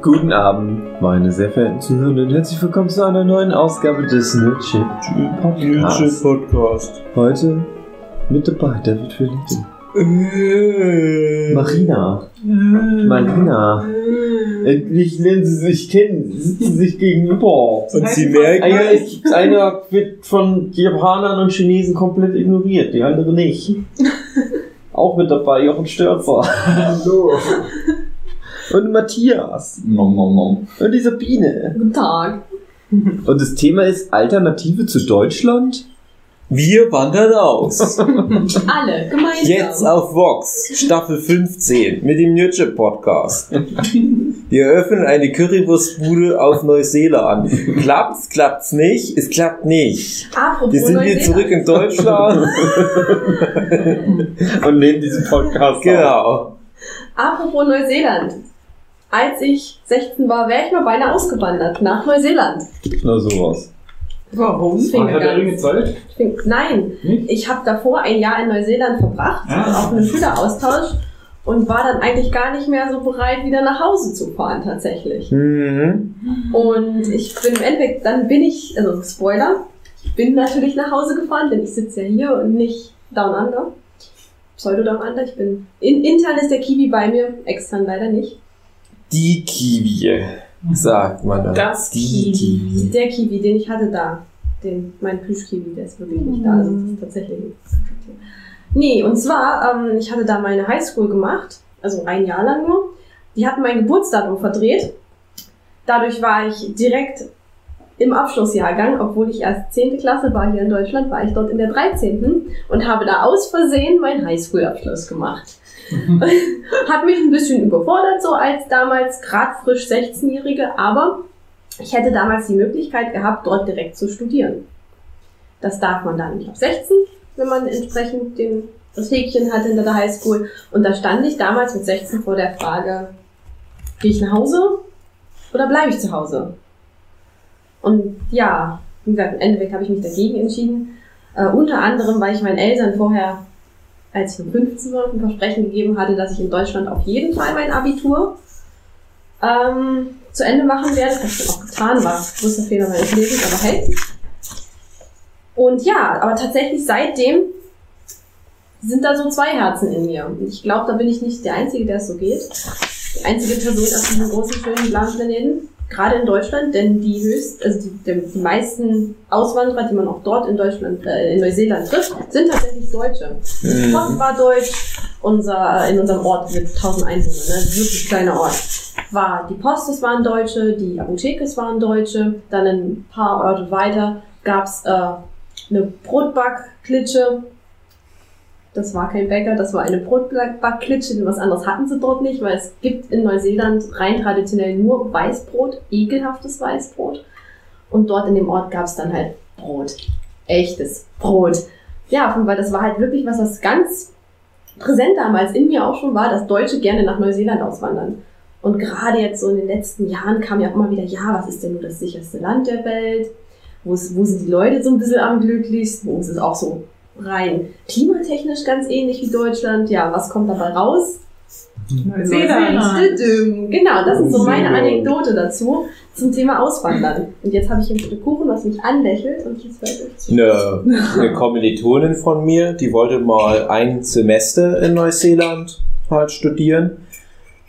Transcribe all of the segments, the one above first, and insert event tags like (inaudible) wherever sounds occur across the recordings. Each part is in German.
Guten Abend, meine sehr verehrten Zuhörenden. Herzlich willkommen zu einer neuen Ausgabe des Nerdship Podcast. Podcast. Heute mit dabei David Philippe, Marina, Marina. Endlich lernen sie sich kennen, sie sitzen sich gegenüber. Und sie merken, Einer, ist, einer wird von Japanern und Chinesen komplett ignoriert, die andere nicht. (laughs) Auch mit dabei, Jochen Störzer. Hallo. Und Matthias. Nom, nom, nom. Und die Sabine. Guten Tag. Und das Thema ist Alternative zu Deutschland? Wir wandern aus. (laughs) Alle, gemeinsam. Jetzt auf Vox, Staffel 15 mit dem Nürtje Podcast. Wir eröffnen eine Currywurstbude auf Neuseeland. Klappt's, klappt's nicht? Es klappt nicht. Apropos Wir sind hier zurück in Deutschland. (laughs) Und nehmen diesen Podcast auf. Genau. Apropos Neuseeland. Als ich 16 war, wäre ich mal beinahe ausgewandert nach Neuseeland. Na sowas. Warum? War Herr der Ringe Zeit? Nein, Nicht? ich habe davor ein Jahr in Neuseeland verbracht, Ah. auf einem Schüleraustausch und war dann eigentlich gar nicht mehr so bereit, wieder nach Hause zu fahren tatsächlich. Mhm. Und ich bin im Endeffekt, dann bin ich, also Spoiler, ich bin natürlich nach Hause gefahren, denn ich sitze ja hier und nicht Down Under. Pseudo Down Under, ich bin, in, intern ist der Kiwi bei mir, extern leider nicht. Die Kiwi, sagt man dann. Das Die Kiwi. Der Kiwi, den ich hatte da, den, mein Plüschkiwi, der ist wirklich nicht da, also das ist tatsächlich. Nee, und zwar, ähm, ich hatte da meine Highschool gemacht, also ein Jahr lang nur. Die hatten mein Geburtsdatum verdreht. Dadurch war ich direkt im Abschlussjahrgang, obwohl ich erst 10. Klasse war hier in Deutschland, war ich dort in der 13. und habe da aus Versehen meinen Highschool-Abschluss gemacht. (laughs) Hat mich ein bisschen überfordert, so als damals grad frisch 16-Jährige, aber ich hätte damals die Möglichkeit gehabt, dort direkt zu studieren. Das darf man dann nicht ab 16, wenn man entsprechend den, das Häkchen hat hinter der Highschool. Und da stand ich damals mit 16 vor der Frage, gehe ich nach Hause oder bleibe ich zu Hause? Und ja, wie gesagt, im Endeffekt habe ich mich dagegen entschieden. Äh, unter anderem, weil ich meinen Eltern vorher, als ich nur 15 war, ein Versprechen gegeben hatte, dass ich in Deutschland auf jeden Fall mein Abitur ähm, zu Ende machen werde. Ich dann auch getan, war größter Fehler meines Lebens, aber hey. Und ja, aber tatsächlich seitdem sind da so zwei Herzen in mir. Und ich glaube, da bin ich nicht der Einzige, der es so geht. Die einzige Person auf diesem großen, schönen, blauen Planeten. Gerade in Deutschland, denn die höchst, also die, die, meisten Auswanderer, die man auch dort in Deutschland, äh, in Neuseeland trifft, sind tatsächlich Deutsche. Die Post war deutsch, unser, in unserem Ort mit 1000 Einwohnern, ne, wirklich kleiner Ort. War, die Postes waren Deutsche, die Apothekes waren Deutsche, dann ein paar Orte weiter gab's äh, eine Brotbackklitsche. Das war kein Bäcker, das war eine Brotbackklitsche, denn was anderes hatten sie dort nicht, weil es gibt in Neuseeland rein traditionell nur Weißbrot, ekelhaftes Weißbrot. Und dort in dem Ort gab's dann halt Brot. Echtes Brot. Ja, weil das war halt wirklich was, was ganz präsent damals in mir auch schon war, dass Deutsche gerne nach Neuseeland auswandern. Und gerade jetzt so in den letzten Jahren kam ja auch immer wieder, ja, was ist denn nur das sicherste Land der Welt? Wo, ist, wo sind die Leute so ein bisschen am glücklichsten? Wo ist es auch so rein klimatechnisch ganz ähnlich wie Deutschland? Ja, was kommt dabei raus? Neuseeland. Genau, das ist so meine Anekdote dazu zum Thema Auswandern. Und jetzt habe ich hier ein Stück Kuchen, was mich anlächelt und jetzt werde ich Eine, eine Kommilitonin von mir, die wollte mal ein Semester in Neuseeland halt studieren.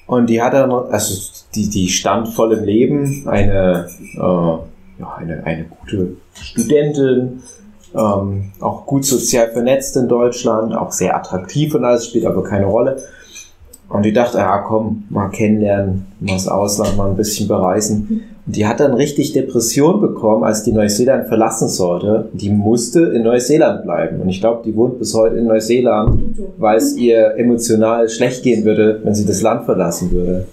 Und die hat dann, also die, die stand voll im Leben, eine, äh, ja, eine, eine gute Studentin, ähm, auch gut sozial vernetzt in Deutschland, auch sehr attraktiv und alles, spielt aber keine Rolle. Und die dachte, ja komm, mal kennenlernen, mal das Ausland, mal ein bisschen bereisen. Und die hat dann richtig Depression bekommen, als die Neuseeland verlassen sollte. Die musste in Neuseeland bleiben. Und ich glaube, die wohnt bis heute in Neuseeland, weil es ihr emotional schlecht gehen würde, wenn sie das Land verlassen würde.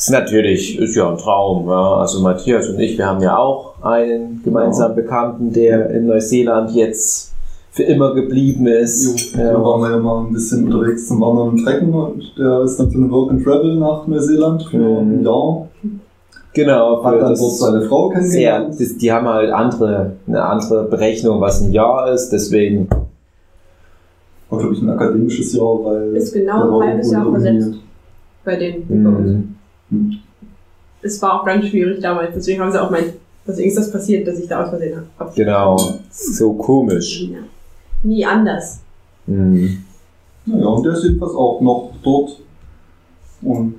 Das ist natürlich, ist ja ein Traum. Ja. Also Matthias und ich, wir haben ja auch einen gemeinsamen Bekannten, der in Neuseeland jetzt für immer geblieben ist. Jo, da waren wir ja mal ein bisschen unterwegs zum Wandern und Trecken und der ist dann zu einem Work and Travel nach Neuseeland für Mhm. ein Jahr. Genau, Hat für dann das dort seine Frau sehr, kennengelernt. das, die haben halt andere, eine andere Berechnung, was ein Jahr ist, deswegen War, glaube ich, ein akademisches Jahr, weil Ist genau ein halbes Jahr versetzt. Bei denen. Mhm. Es war auch ganz schwierig damals, deswegen haben sie auch mein, deswegen ist das passiert, dass ich da aus Versehen habe. Genau. So komisch. Ja. Nie anders. Mhm. Naja, und der ist jedenfalls auch noch dort. Und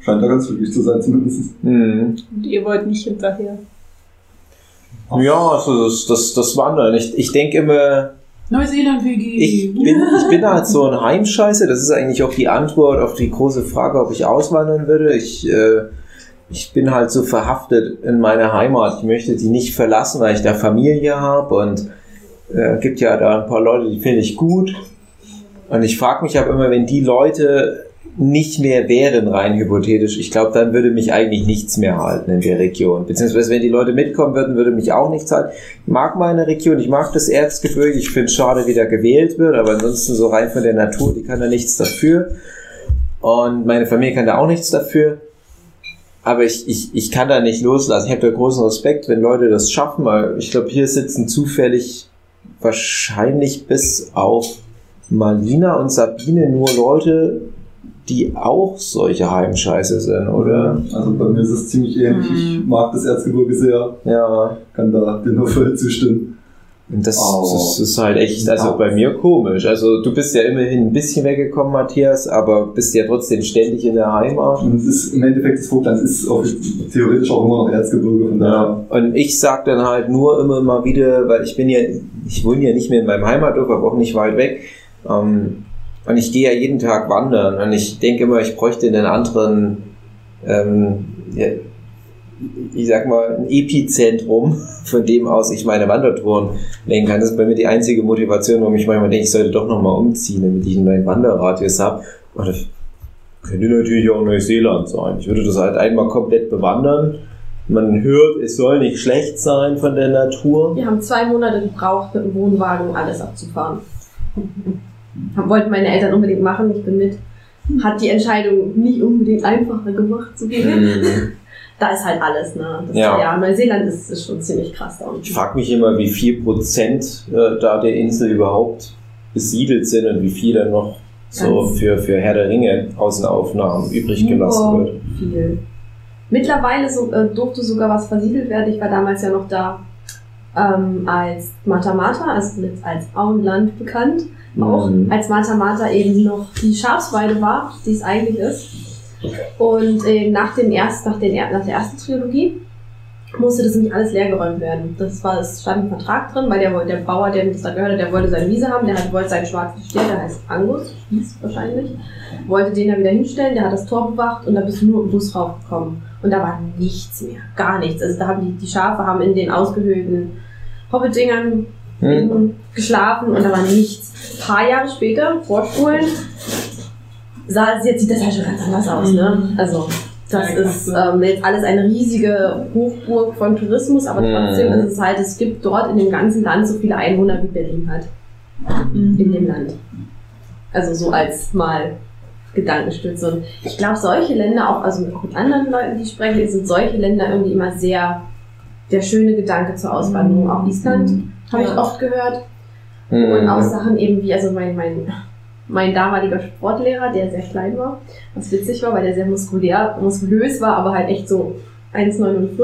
scheint da ganz glücklich zu sein, zumindest. Mhm. Und ihr wollt nicht hinterher. Ja, also das, das, das Wandern. Ich, ich denke immer, Neuseeland-WG. ich bin, ich bin halt so ein Heimscheiße. Das ist eigentlich auch die Antwort auf die große Frage, ob ich auswandern würde. Ich, äh, ich bin halt so verhaftet in meiner Heimat. Ich möchte die nicht verlassen, weil ich da Familie habe und äh, gibt ja da ein paar Leute, die finde ich gut. Und ich frage mich aber immer, wenn die Leute nicht mehr wären, rein hypothetisch, ich glaube, dann würde mich eigentlich nichts mehr halten in der Region. Beziehungsweise, wenn die Leute mitkommen würden, würde mich auch nichts halten. Ich mag meine Region, ich mag das Erzgebirge, ich finde es schade, wie da gewählt wird, aber ansonsten so rein von der Natur, die kann da nichts dafür. Und meine Familie kann da auch nichts dafür. Aber ich, ich, ich kann da nicht loslassen. Ich habe da großen Respekt, wenn Leute das schaffen, ich glaube, hier sitzen zufällig wahrscheinlich bis auf Marlina und Sabine nur Leute, die auch solche Heimscheiße sind, oder? Also bei mir ist es ziemlich ähnlich. Ich mag das Erzgebirge sehr, Ja. kann da dir nur voll zustimmen. Und das, Oh. das ist halt echt, also bei mir komisch. Also du bist ja immerhin ein bisschen weggekommen, Matthias, aber bist ja trotzdem ständig in der Heimat. Und es ist im Endeffekt das Vogtland ist auch theoretisch auch immer noch Erzgebirge, von daher. Und ich sag dann halt nur immer mal wieder, weil ich bin ja, ich wohne ja nicht mehr in meinem Heimatdorf, aber auch nicht weit weg. Ähm, und ich gehe ja jeden Tag wandern und ich denke immer, ich bräuchte einen anderen, ähm, ich sag mal, ein Epizentrum, (laughs) von dem aus ich meine Wandertouren lenken kann. Das ist bei mir die einzige Motivation, warum ich manchmal denke, ich sollte doch nochmal umziehen, damit ich einen neuen Wanderradius habe. Und das könnte natürlich auch Neuseeland sein. Ich würde das halt einmal komplett bewandern. Man hört, es soll nicht schlecht sein von der Natur. Wir haben zwei Monate gebraucht, mit dem Wohnwagen alles abzufahren. (laughs) Wollten meine Eltern unbedingt machen, ich bin mit. Hat die Entscheidung nicht unbedingt einfacher gemacht zu gehen. Mhm. (laughs) Da ist halt alles, ne? Das Ja. ja. Neuseeland ist, ist schon ziemlich krass da unten. Ich frage mich immer, wie viel Prozent äh, da der Insel überhaupt besiedelt sind und wie viel dann noch so Ganz. für, für Herr der Ringe Außenaufnahmen übrig gelassen wird. viel. Mittlerweile so, äh, durfte sogar was versiedelt werden. Ich war damals ja noch da ähm, als Mata Mata, also jetzt als Auenland bekannt. Auch Mhm. als Mata Mata eben noch die Schafsweide war, die es eigentlich ist. Und äh, nach, dem erst, nach, den, nach der ersten Trilogie musste das nämlich alles leergeräumt werden. Das war, es stand im Vertrag drin, weil der, der Bauer, der das da gehört hat, der wollte seine Wiese haben, der hat, wollte seinen schwarzen Stier, der heißt Angus, Spieß wahrscheinlich, wollte den da wieder hinstellen, der hat das Tor bewacht und da bist du nur im Bus raufgekommen. Und da war nichts mehr, gar nichts. Also da haben die, die Schafe haben in den ausgehöhlten Hobbitdingern Mhm. eben geschlafen und da war nichts. Ein paar Jahre später, vorspulen, sah, jetzt sieht das halt schon ganz anders aus, ne? Also, das Ja, ist krass. ähm, jetzt alles eine riesige Hochburg von Tourismus, aber trotzdem Mhm. ist es halt, es gibt dort in dem ganzen Land so viele Einwohner wie Berlin hat. In dem Land. Also so als mal Gedankenstütze. Und ich glaube, solche Länder, auch, also auch mit anderen Leuten, die ich spreche, sind solche Länder irgendwie immer sehr der schöne Gedanke zur Auswanderung. Auch Island habe ich oft gehört. Und auch Mhm. Sachen eben wie, also mein, mein, mein damaliger Sportlehrer, der sehr klein war, was witzig war, weil der sehr muskulär, muskulös war, aber halt echt so 1,49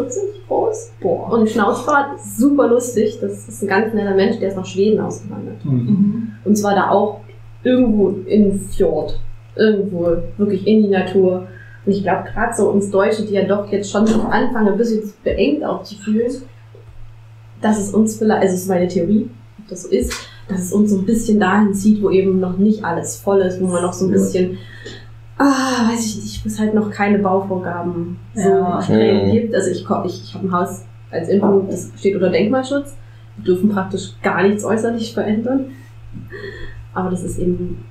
groß. Boah. Und Schnauzbart, super lustig. Das ist ein ganz netter Mensch, der ist nach Schweden ausgewandert. Mhm. Und zwar da auch irgendwo in Fjord. Irgendwo wirklich in die Natur. Und ich glaube, gerade so uns Deutsche, die ja doch jetzt schon anfangen, ein bisschen beengt auch zu fühlen, dass es uns vielleicht, also es ist meine Theorie, ob das so ist, dass es uns so ein bisschen dahin zieht, wo eben noch nicht alles voll ist, wo man noch so ein bisschen, ah, weiß ich nicht, wo es halt noch keine Bauvorgaben so Ja. (laughs) Mhm. gibt. Also ich, ich, ich habe ein Haus als Info, das steht unter Denkmalschutz. Wir dürfen praktisch gar nichts äußerlich verändern. Aber das ist eben,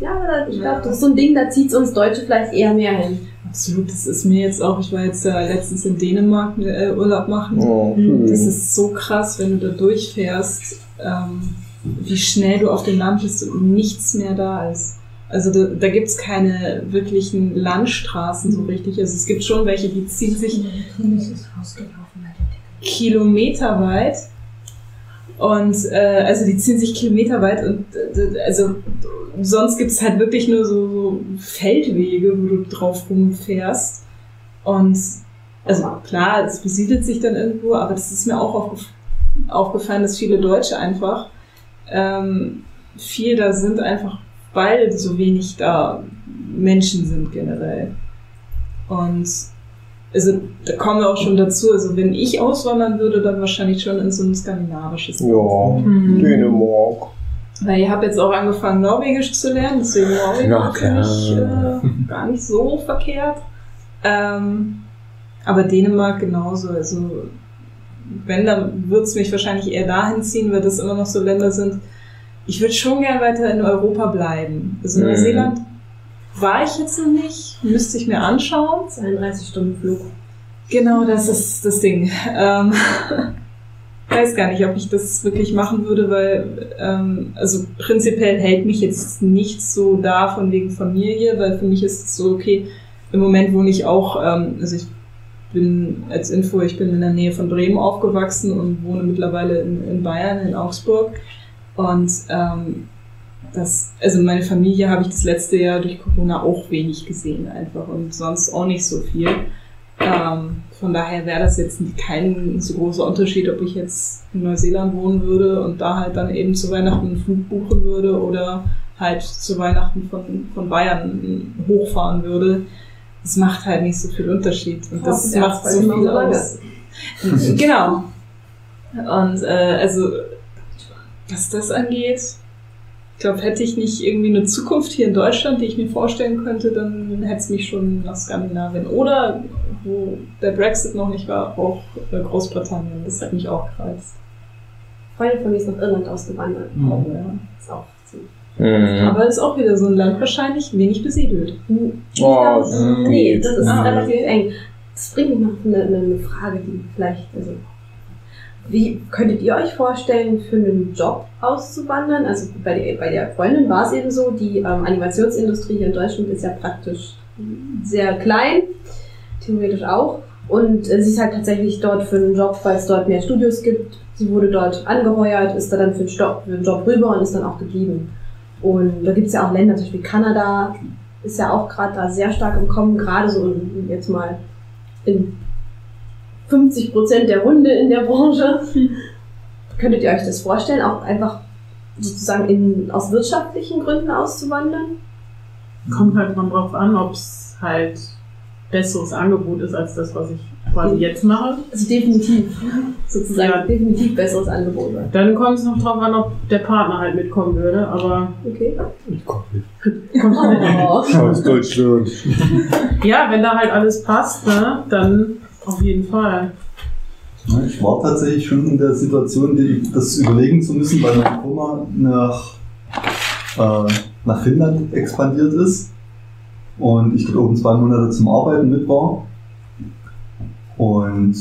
ja, ich glaube, das ist so ein Ding, da zieht es uns Deutsche vielleicht eher mehr hin. Absolut, das ist mir jetzt auch, ich war jetzt äh, letztens in Dänemark äh, Urlaub machen. Oh, Das hm. ist so krass, wenn du da durchfährst, ähm, wie schnell du auf dem Land bist und nichts mehr da ist. Also da, da gibt's keine wirklichen Landstraßen so richtig. Also es gibt schon welche, die ziehen sich kilometerweit und äh, also die ziehen sich kilometerweit und äh, also sonst gibt's halt wirklich nur so, so Feldwege, wo du drauf rumfährst. Und also klar, es besiedelt sich dann irgendwo, aber das ist mir auch aufgef aufgefallen, dass viele Deutsche einfach ähm, viel da sind, einfach weil so wenig da Menschen sind generell. Und also da kommen wir auch schon dazu. Also wenn ich auswandern würde, dann wahrscheinlich schon in so ein skandinavisches Land. Ja, Mhm. Dänemark. Weil ich habe jetzt auch angefangen, Norwegisch zu lernen, deswegen war für mich klar. äh, (laughs) gar nicht so verkehrt. Ähm, aber Dänemark genauso. Also wenn, dann würde es mich wahrscheinlich eher dahin ziehen, weil das immer noch so Länder sind. Ich würde schon gern weiter in Europa bleiben. Also Mhm. Neuseeland war ich jetzt noch nicht, müsste ich mir anschauen. 32 Stunden Flug. Genau, das ist das Ding. Ähm, (laughs) weiß gar nicht, ob ich das wirklich machen würde, weil, ähm, also prinzipiell hält mich jetzt nichts so da von wegen Familie, weil für mich ist es so, okay, im Moment wohne ich auch, ähm, also ich bin als Info, ich bin in der Nähe von Bremen aufgewachsen und wohne mittlerweile in, in Bayern, in Augsburg. Und ähm, das, also meine Familie habe ich das letzte Jahr durch Corona auch wenig gesehen einfach und sonst auch nicht so viel. Ähm, von daher wäre das jetzt kein so großer Unterschied, ob ich jetzt in Neuseeland wohnen würde und da halt dann eben zu Weihnachten einen Flug buchen würde oder halt zu Weihnachten von, von Bayern hochfahren würde. Das macht halt nicht so viel Unterschied. Und das Ja, macht weil so viel so aus. (laughs) genau. Und äh, also, was das angeht, ich glaube, hätte ich nicht irgendwie eine Zukunft hier in Deutschland, die ich mir vorstellen könnte, dann hätte es mich schon nach Skandinavien oder wo der Brexit noch nicht war, auch äh, Großbritannien. Das hat mich auch gereizt. Freundin von mir ist nach Irland ausgewandert. Mhm. Aber, ja. Ist auch ziemlich. Mhm. Aber ist auch wieder so ein Land wahrscheinlich wenig besiedelt. Ich Oh, glaube, mm. nee, das ist Ah, relativ okay. eng. Das bringt mich noch eine, eine Frage, die vielleicht, also, wie könntet ihr euch vorstellen, für einen Job auszuwandern? Also bei der, bei der Freundin war es eben so, die ähm, Animationsindustrie hier in Deutschland ist ja praktisch sehr klein, theoretisch auch. Und äh, sie ist halt tatsächlich dort für einen Job, weil es dort mehr Studios gibt. Sie wurde dort angeheuert, ist da dann für einen Job, für einen Job rüber und ist dann auch geblieben. Und da gibt es ja auch Länder, zum Beispiel Kanada, ist ja auch gerade da sehr stark im Kommen, gerade so in, jetzt mal in 50 Prozent der Runde in der Branche. Könntet ihr euch das vorstellen, auch einfach sozusagen in, aus wirtschaftlichen Gründen auszuwandern? Kommt halt dran drauf an, ob es halt besseres Angebot ist als das, was ich quasi jetzt mache. Also definitiv, sozusagen Ja. definitiv besseres Angebot. Dann kommt es noch drauf an, ob der Partner halt mitkommen würde, aber Okay. Ich komme nicht. kommt Oh. Aus Deutschland. Ja, wenn da halt alles passt, ne, dann auf jeden Fall. Ich war tatsächlich schon in der Situation, das überlegen zu müssen, weil meine Firma nach, äh, nach Finnland expandiert ist und ich dort oben zwei Monate zum Arbeiten mit war. Und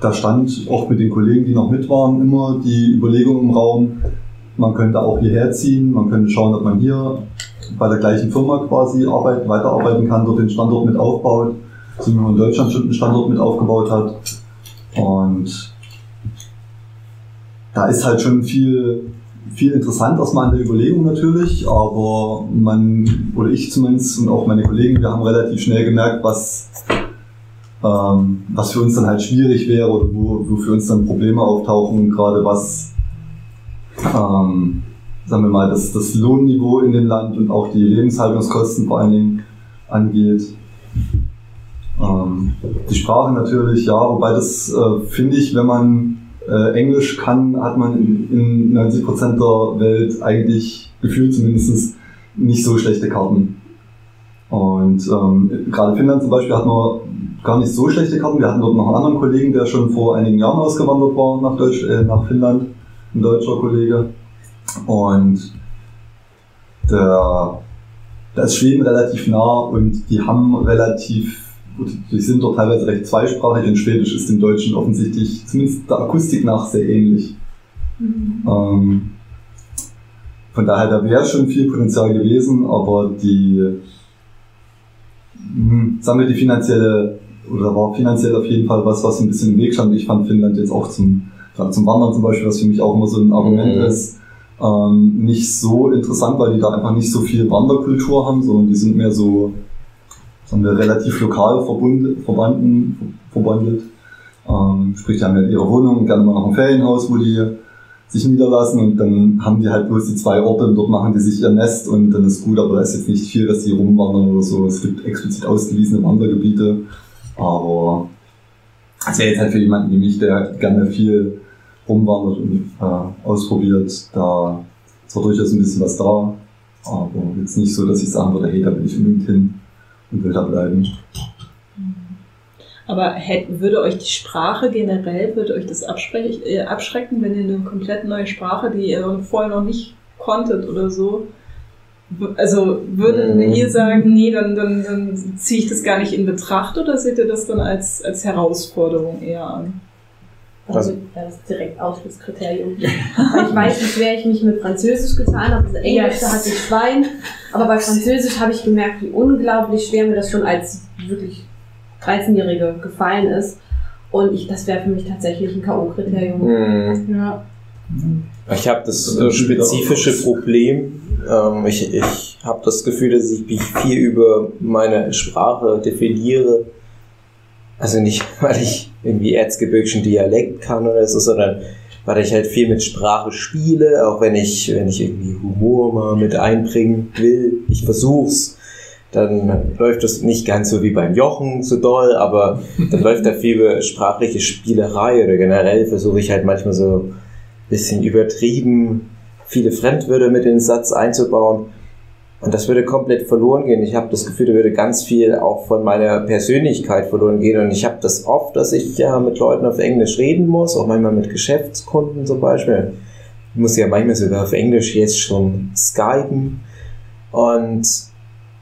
da stand auch mit den Kollegen, die noch mit waren, immer die Überlegung im Raum, man könnte auch hierher ziehen, man könnte schauen, ob man hier bei der gleichen Firma quasi arbeit, weiterarbeiten kann, dort den Standort mit aufbaut, man in Deutschland schon einen Standort mit aufgebaut hat. Und da ist halt schon viel, viel interessant erstmal an der Überlegung natürlich, aber man, oder ich zumindest und auch meine Kollegen, wir haben relativ schnell gemerkt, was, ähm, was für uns dann halt schwierig wäre oder wo, wo für uns dann Probleme auftauchen, gerade was, ähm, sagen wir mal, das, das Lohnniveau in dem Land und auch die Lebenshaltungskosten vor allen Dingen angeht. Ähm, die Sprache natürlich, ja, wobei das äh, finde ich, wenn man äh, Englisch kann, hat man in, in 90% der Welt eigentlich gefühlt zumindest nicht so schlechte Karten. Und ähm, gerade Finnland zum Beispiel hat man gar nicht so schlechte Karten. Wir hatten dort noch einen anderen Kollegen, der schon vor einigen Jahren ausgewandert war nach, Deutsch, äh, nach Finnland, ein deutscher Kollege. Und da ist Schweden relativ nah und die haben relativ Gut, die sind doch teilweise recht zweisprachig und Schwedisch ist dem Deutschen offensichtlich, zumindest der Akustik nach, sehr ähnlich. Ähm, von daher, da wäre schon viel Potenzial gewesen, aber die, hm, sagen wir, die finanzielle, oder war finanziell auf jeden Fall was, was ein bisschen im Weg stand. Ich fand Finnland jetzt auch zum, gerade zum Wandern zum Beispiel, was für mich auch immer so ein Argument Mhm. ist, ähm, nicht so interessant, weil die da einfach nicht so viel Wanderkultur haben, sondern die sind mehr so, sagen wir, relativ lokal verbundet, verbanden, verbandelt. Ähm, sprich, die haben ja ihre Wohnung, gerne mal noch ein Ferienhaus, wo die sich niederlassen und dann haben die halt bloß die zwei Orte und dort machen die sich ihr Nest und dann ist gut, aber da ist jetzt nicht viel, dass die rumwandern oder so. Es gibt explizit ausgewiesene Wandergebiete, aber das wäre jetzt halt für jemanden wie mich, der gerne viel rumwandert und äh, ausprobiert, da ist zwar durchaus ein bisschen was da, aber jetzt nicht so, dass ich sagen würde, hey, da will ich unbedingt hin und will da bleiben. Aber hätt, würde euch die Sprache generell, würde euch das abschrecken, äh, abschrecken, wenn ihr eine komplett neue Sprache, die ihr vorher noch nicht konntet oder so, also würdet Mhm. ihr sagen, nee, dann, dann, dann ziehe ich das gar nicht in Betracht oder seht ihr das dann als, als Herausforderung eher an? Also wäre das direkt Ausschlusskriterium. (laughs) Weil ich weiß, wie schwer ich mich mit Französisch getan habe. Also Englisch, da hatte ich Schwein. Aber bei Französisch habe ich gemerkt, wie unglaublich schwer mir das schon als wirklich 13-Jährige gefallen ist. Und ich, das wäre für mich tatsächlich ein K.O.-Kriterium. Hm. Ja. Ich habe das äh, spezifische Problem. Ähm, ich ich habe das Gefühl, dass ich mich viel über meine Sprache definiere. Also nicht, (laughs) weil ich irgendwie erzgebirgischen Dialekt kann oder so, sondern weil ich halt viel mit Sprache spiele, auch wenn ich, wenn ich irgendwie Humor mal mit einbringen will. Ich versuch's. Dann läuft das nicht ganz so wie beim Jochen so doll, aber dann (laughs) läuft da viel über sprachliche Spielerei oder generell versuche ich halt manchmal so bisschen übertrieben viele Fremdwörter mit in den Satz einzubauen. Und das würde komplett verloren gehen. Ich habe das Gefühl, da würde ganz viel auch von meiner Persönlichkeit verloren gehen. Und ich habe das oft, dass ich ja mit Leuten auf Englisch reden muss, auch manchmal mit Geschäftskunden zum Beispiel. Ich muss ja manchmal sogar auf Englisch jetzt schon skypen. Und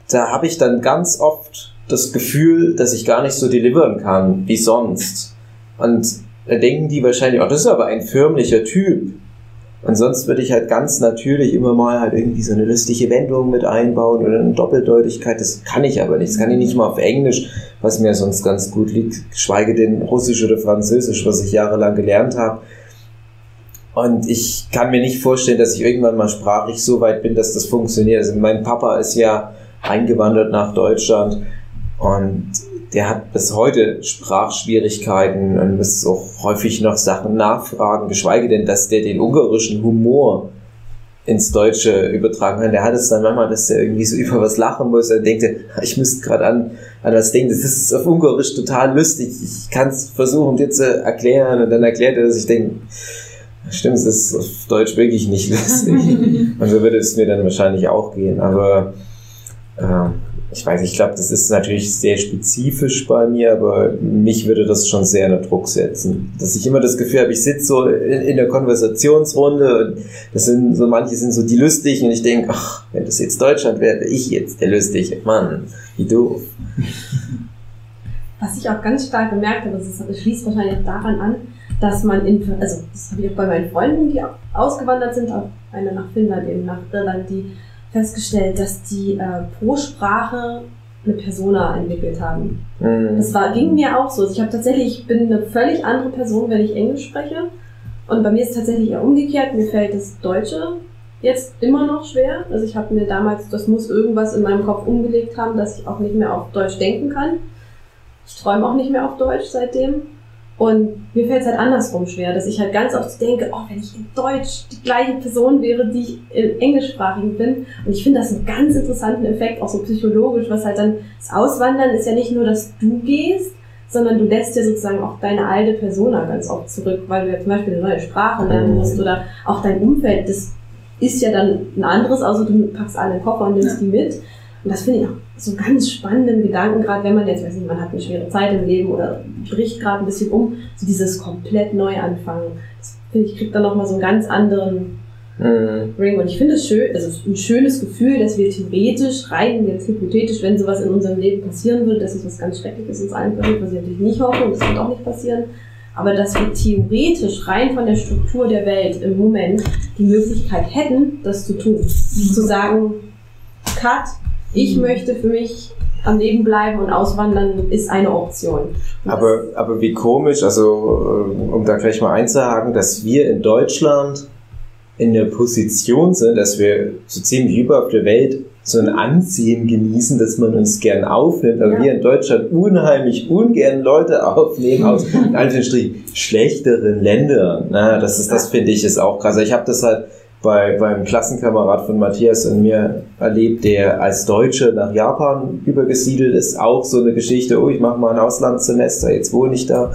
da habe ich dann ganz oft das Gefühl, dass ich gar nicht so deliveren kann wie sonst. Und da denken die wahrscheinlich, oh, das ist aber ein förmlicher Typ. Und sonst würde ich halt ganz natürlich immer mal halt irgendwie so eine lustige Wendung mit einbauen oder eine Doppeldeutigkeit. Das kann ich aber nicht. Das kann ich nicht mal auf Englisch, was mir sonst ganz gut liegt, geschweige denn Russisch oder Französisch, was ich jahrelang gelernt habe. Und ich kann mir nicht vorstellen, dass ich irgendwann mal sprachlich so weit bin, dass das funktioniert. Also mein Papa ist ja eingewandert nach Deutschland und der hat bis heute Sprachschwierigkeiten und muss auch häufig noch Sachen nachfragen, geschweige denn, dass der den ungarischen Humor ins Deutsche übertragen kann. Der hat es dann manchmal, dass der irgendwie so über was lachen muss. Er denkt, ich müsste gerade an, an das Ding, das ist auf Ungarisch total lustig. Ich kann es versuchen, dir zu erklären. Und dann erklärt er das. Ich denke, stimmt, es ist auf Deutsch wirklich nicht lustig. und (laughs) so würde es mir dann wahrscheinlich auch gehen. Aber ich weiß, ich glaube, das ist natürlich sehr spezifisch bei mir, aber mich würde das schon sehr unter Druck setzen. Dass ich immer das Gefühl habe, ich sitze so in, in der Konversationsrunde und das sind so, manche sind so die Lustigen und ich denke, ach, wenn das jetzt Deutschland wäre, wäre ich jetzt der Lustige. Mann, wie doof. Was ich auch ganz stark gemerkt habe, das, schließt wahrscheinlich auch daran an, dass man in, also das habe ich auch bei meinen Freunden, die ausgewandert sind, auch eine nach Finnland, eben nach Irland, die festgestellt, dass die äh, pro Sprache eine Persona entwickelt haben. Hm. Das war, ging mir auch so. Also ich habe tatsächlich, ich bin eine völlig andere Person, wenn ich Englisch spreche. Und bei mir ist es tatsächlich eher umgekehrt. Mir fällt das Deutsche jetzt immer noch schwer. Also ich habe mir damals, das muss irgendwas in meinem Kopf umgelegt haben, dass ich auch nicht mehr auf Deutsch denken kann. Ich träume auch nicht mehr auf Deutsch seitdem. Und mir fällt es halt andersrum schwer, dass ich halt ganz oft denke, oh, wenn ich in Deutsch die gleiche Person wäre, die ich im Englischsprachigen bin. Und ich finde das einen ganz interessanten Effekt, auch so psychologisch, was halt dann, das Auswandern ist ja nicht nur, dass du gehst, sondern du lässt ja sozusagen auch deine alte Persona ganz oft zurück, weil du ja zum Beispiel eine neue Sprache lernen musst oder auch dein Umfeld, das ist ja dann ein anderes, außer du packst alle in den Koffer und nimmst die mit. Und das finde ich auch so ganz spannenden Gedanken, gerade wenn man jetzt, weiß nicht, man hat eine schwere Zeit im Leben oder bricht gerade ein bisschen um, so dieses komplett Neuanfangen. Das finde ich, kriegt dann nochmal so einen ganz anderen Hm. Ring. Und ich finde es schön, also ein schönes Gefühl, dass wir theoretisch, rein jetzt hypothetisch, wenn sowas in unserem Leben passieren würde, dass es was ganz Schreckliches uns allen passiert, was ich natürlich nicht hoffe und das wird auch nicht passieren, aber dass wir theoretisch rein von der Struktur der Welt im Moment die Möglichkeit hätten, das zu tun. Zu sagen, Cut, ich möchte für mich am Leben bleiben und auswandern ist eine Option. Und Aber, aber wie komisch, also äh, um da gleich mal einzuhaken, dass wir in Deutschland in der Position sind, dass wir so ziemlich über auf der Welt so ein Ansehen genießen, dass man uns gern aufnimmt, aber Ja. wir in Deutschland unheimlich ungern Leute aufnehmen aus in Anführungsstrichen schlechteren Ländern. Na, das ist, das finde ich ist auch krass. Ich habe das halt bei beim Klassenkamerad von Matthias und mir erlebt, der als Deutsche nach Japan übergesiedelt ist, auch so eine Geschichte. Oh, ich mache mal ein Auslandssemester, jetzt wohne ich da.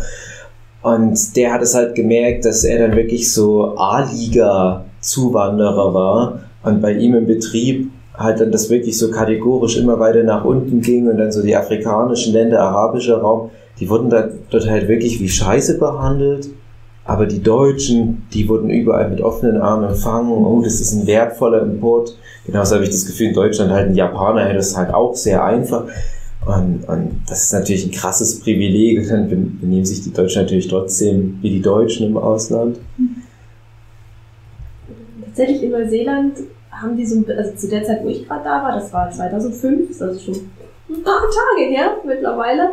Und der hat es halt gemerkt, dass er dann wirklich so A-Liga-Zuwanderer war und bei ihm im Betrieb halt dann das wirklich so kategorisch immer weiter nach unten ging und dann so die afrikanischen Länder, arabischer Raum, die wurden dann dort halt wirklich wie Scheiße behandelt. Aber die Deutschen, die wurden überall mit offenen Armen empfangen. Oh, das ist ein wertvoller Import. Genauso habe ich das Gefühl, in Deutschland halt ein Japaner hätte es halt auch sehr einfach. Und, und das ist natürlich ein krasses Privileg. Und dann ben- benehmen sich die Deutschen natürlich trotzdem wie die Deutschen im Ausland. Tatsächlich in Neuseeland haben die so, also zu der Zeit, wo ich gerade da war, das war 2005, ist also schon ein paar Tage her mittlerweile,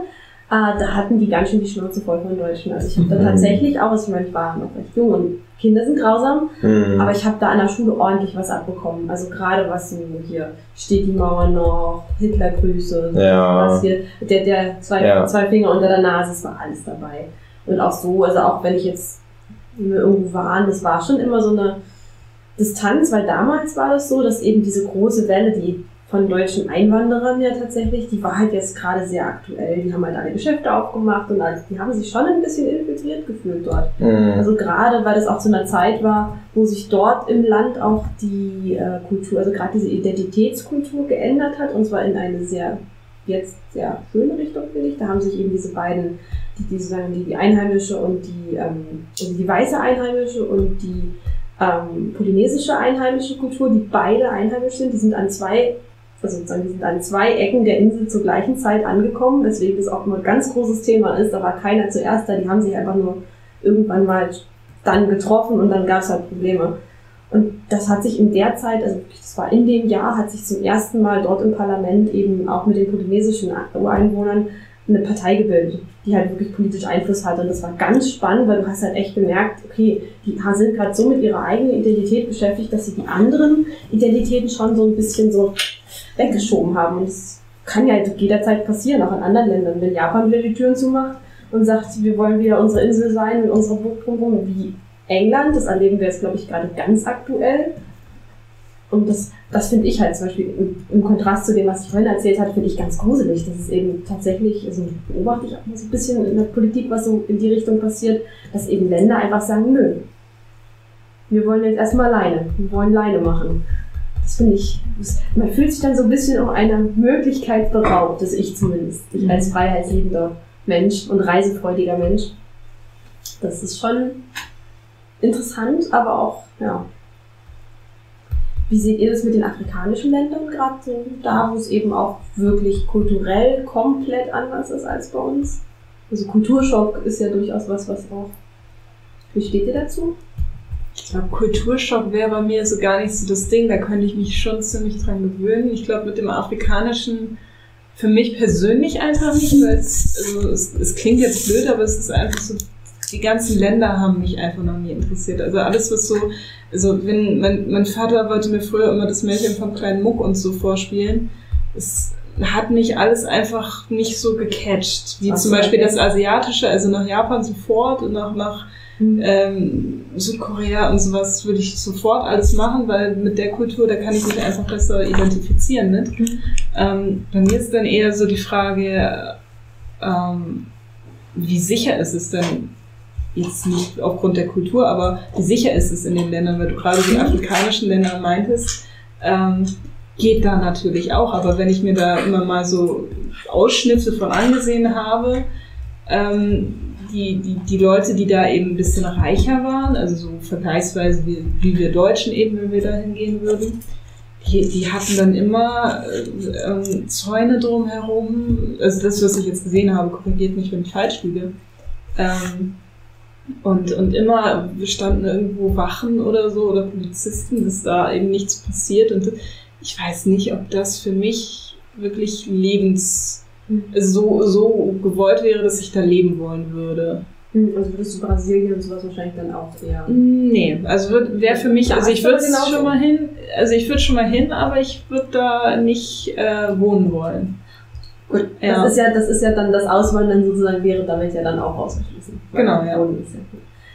äh, da hatten die ganz schön die Schnauze voll von Deutschen. Also ich habe da Mhm. tatsächlich auch, also ich meine, ich war noch recht jung und Kinder sind grausam, Hm. aber ich habe da an der Schule ordentlich was abbekommen. Also gerade was so hier steht die Mauer noch, Hitlergrüße, ja. was hier, der, der zwei, Ja. zwei Finger unter der Nase, es war alles dabei. Und auch so, also auch wenn ich jetzt irgendwo waren, das war schon immer so eine Distanz, weil damals war das so, dass eben diese große Welle, die von deutschen Einwanderern ja tatsächlich, die war halt jetzt gerade sehr aktuell. Die haben halt alle Geschäfte aufgemacht und alles. Die haben sich schon ein bisschen infiltriert gefühlt dort. Hm. Also gerade, weil das auch zu einer Zeit war, wo sich dort im Land auch die äh, Kultur, also gerade diese Identitätskultur geändert hat und zwar in eine sehr, jetzt sehr schöne Richtung, finde ich. Da haben sich eben diese beiden, die, die sozusagen die, die einheimische und die, ähm, also die weiße einheimische und die ähm, polynesische einheimische Kultur, die beide einheimisch sind, die sind an zwei, also sozusagen, die sind an zwei Ecken der Insel zur gleichen Zeit angekommen, weswegen das auch immer ein ganz großes Thema ist. Da war keiner zuerst da, die haben sich einfach nur irgendwann mal dann getroffen und dann gab es halt Probleme. Und das hat sich in der Zeit, also das war in dem Jahr, hat sich zum ersten Mal dort im Parlament eben auch mit den polynesischen Ureinwohnern eine Partei gebildet, die halt wirklich politisch Einfluss hatte. Und das war ganz spannend, weil du hast halt echt gemerkt, okay, die sind gerade so mit ihrer eigenen Identität beschäftigt, dass sie die anderen Identitäten schon so ein bisschen so weggeschoben haben. Und das kann ja jederzeit passieren, auch in anderen Ländern. Wenn Japan wieder die Türen zumacht und sagt, wir wollen wieder unsere Insel sein mit unserer Burg wie England, das erleben wir jetzt, glaube ich, gerade ganz aktuell. Und das, das finde ich halt zum Beispiel im, im Kontrast zu dem, was ich vorhin erzählt habe, finde ich ganz gruselig. Das ist eben tatsächlich, also beobachte ich auch mal so ein bisschen in der Politik, was so in die Richtung passiert, dass eben Länder einfach sagen, nö, wir wollen jetzt erstmal alleine, wir wollen alleine machen. Das finde ich, das, man fühlt sich dann so ein bisschen um einer Möglichkeit beraubt, das ich zumindest, ich als freiheitsliebender Mensch und reisefreudiger Mensch. Das ist schon interessant, aber auch, ja. Wie seht ihr das mit den afrikanischen Ländern gerade so da, wo es eben auch wirklich kulturell komplett anders ist als bei uns? Also Kulturschock ist ja durchaus was, was auch. Wie steht ihr dazu? Ich glaube, Kulturschock wäre bei mir so gar nicht so das Ding. Da könnte ich mich schon ziemlich dran gewöhnen. Ich glaube, mit dem Afrikanischen für mich persönlich einfach nicht, weil es, also es, es klingt jetzt blöd, aber es ist einfach so, die ganzen Länder haben mich einfach noch nie interessiert. Also alles, was so, also wenn, mein, mein Vater wollte mir früher immer das Märchen vom kleinen Muck und so vorspielen. Es hat mich alles einfach nicht so gecatcht. Wie Ach zum Beispiel okay. das Asiatische, also nach Japan sofort und nach, nach ähm, Südkorea und sowas würde ich sofort alles machen, weil mit der Kultur, da kann ich mich einfach besser identifizieren mit. Ähm, bei mir ist dann eher so die Frage, ähm, wie sicher ist es denn, jetzt nicht aufgrund der Kultur, aber wie sicher ist es in den Ländern, weil du gerade die afrikanischen Länder meintest, ähm, geht da natürlich auch, aber wenn ich mir da immer mal so Ausschnitte von angesehen habe, ähm, die, die, die Leute, die da eben ein bisschen reicher waren, also so vergleichsweise wie, wie wir Deutschen eben, wenn wir da hingehen würden, die, die hatten dann immer äh, ähm, Zäune drumherum. Also das, was ich jetzt gesehen habe, korrigiert mich, wenn ich falsch liege. Ähm, und, und immer standen irgendwo Wachen oder so oder Polizisten, dass da eben nichts passiert. Und ich weiß nicht, ob das für mich wirklich lebens so, so gewollt wäre, dass ich da leben wollen würde. Hm, Also würdest du Brasilien und sowas wahrscheinlich dann auch eher. Nee, also wäre für mich, also ich würde schon mal hin, also ich würde schon mal hin, aber ich würde da nicht äh, wohnen wollen. Gut, Ja. das ist ja, das ist ja dann das Auswandern sozusagen wäre damit ja dann auch ausgeschlossen. Genau, ja. Ja.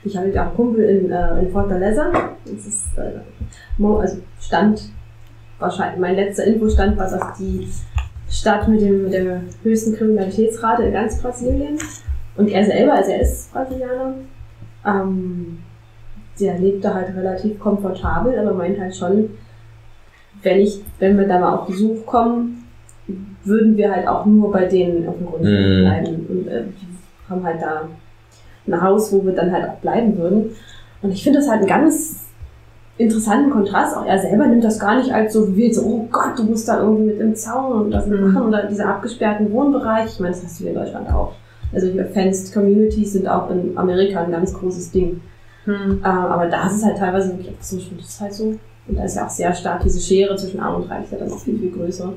Ich habe ja auch einen Kumpel in, äh, in Fortaleza. Das ist, äh, also Stand, wahrscheinlich, mein letzter Infostand war, dass die Stadt mit, dem, mit der höchsten Kriminalitätsrate in ganz Brasilien und er selber, also er ist Brasilianer, ähm, der lebt da halt relativ komfortabel, aber meint halt schon, wenn ich, wenn wir da mal auf Besuch kommen, würden wir halt auch nur bei denen auf dem Grundstück Mhm. bleiben. Und äh, die haben halt da ein Haus, wo wir dann halt auch bleiben würden. Und ich finde das halt einen ganz interessanten Kontrast. Auch er selber nimmt das gar nicht als so wild, so, oh Gott, du musst da irgendwie mit im Zaun und das Mhm. machen oder diese abgesperrten Wohnbereich. Ich meine, das hast du hier in Deutschland auch. Also hier Fenced Communities sind auch in Amerika ein ganz großes Ding. Hm. Äh, aber da ist es halt teilweise wirklich so, das ist halt so. Und da ist ja auch sehr stark diese Schere zwischen Arm und Reich, ist ja dann noch viel, viel größer.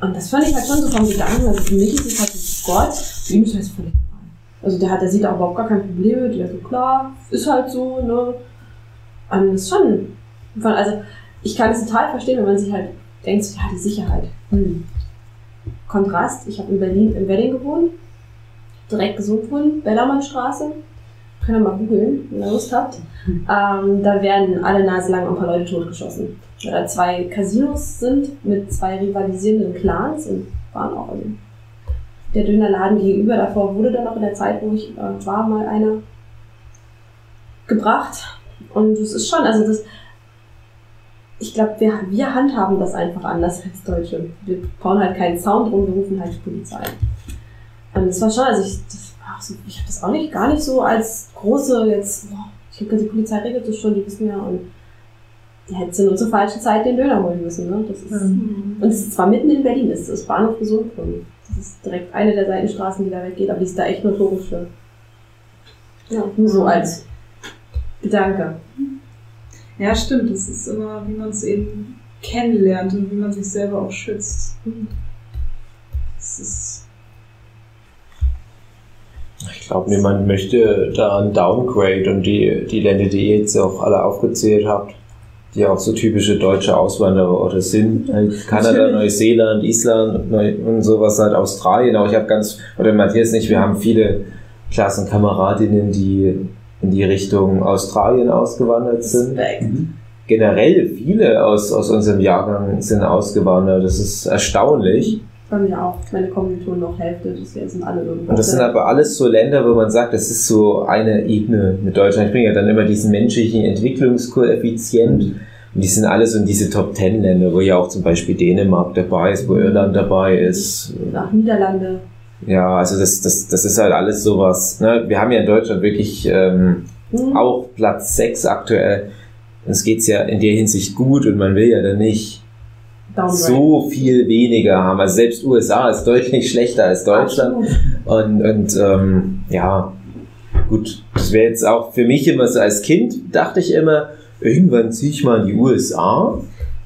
Und das fand ich halt schon so vom Gedanken, also für mich ist es halt Gott, für ihn ist das völlig normal. Also der hat, der sieht auch überhaupt gar kein Problem mit, der ist so klar, ist halt so, ne. Und das ist schon, also ich kann es total verstehen, wenn man sich halt denkt, ja, die Sicherheit. Hm. Kontrast, ich habe in Berlin im Wedding gewohnt, direkt gesund wurden, Bellermannstraße. Könnt ihr mal googeln, wenn ihr Lust habt. Ähm, da werden alle Nase lang ein paar Leute totgeschossen. Weil da zwei Casinos sind mit zwei rivalisierenden Clans und waren auch in der Dönerladen gegenüber. Davor wurde dann auch in der Zeit, wo ich äh, war, mal einer gebracht. Und es ist schon, also das, ich glaube, wir, wir handhaben das einfach anders als Deutsche. Wir bauen halt keinen Zaun drum, wir rufen halt die Polizei. Und das war schon, also ich, das so, ich habe das auch nicht, gar nicht so als große jetzt, boah, ich glaube, die Polizei regelt das schon, die wissen ja und die hätte nur zur falschen Zeit den Döner holen müssen, ne? Das ist, Mhm. und es ist zwar mitten in Berlin, es ist Bahnhof Gesundbrunnen. Das ist direkt eine der Seitenstraßen, die da weggeht, aber die ist da echt notorisch für. Ja, nur so als Gedanke. Ja, stimmt. Das ist immer, wie man es eben kennenlernt und wie man sich selber auch schützt. Das ist. Ich glaube, niemand möchte da ein Downgrade und die, die Länder, die ihr jetzt auch alle aufgezählt habt, die auch so typische deutsche Auswandererorte sind. Halt Kanada, Neuseeland, Island Neu und sowas halt Australien. Auch ich habe ganz, oder Matthias nicht, wir haben viele Klassenkameradinnen, die in die Richtung Australien ausgewandert sind. Generell viele aus, aus unserem Jahrgang sind ausgewandert. Das ist erstaunlich. Bei mir auch. Meine Kommilitonen noch Hälfte, das sind alle irgendwo. Und das sind aber alles so Länder, wo man sagt, das ist so eine Ebene mit Deutschland. Ich bringe ja dann immer diesen menschlichen Entwicklungskoeffizient. Und die sind alle so in diese Top Ten Länder, wo ja auch zum Beispiel Dänemark dabei ist, wo Irland dabei ist. nach Niederlande. Ja, also das, das, das ist halt alles sowas. Ne? Wir haben ja in Deutschland wirklich ähm, Hm. auch Platz 6 aktuell. Uns geht's ja in der Hinsicht gut und man will ja dann nicht Downgrade. so viel weniger haben. Also selbst USA ist (laughs) deutlich schlechter als Deutschland. Und, und ähm, ja, gut, das wäre jetzt auch für mich immer so als Kind, dachte ich immer, irgendwann ziehe ich mal in die USA.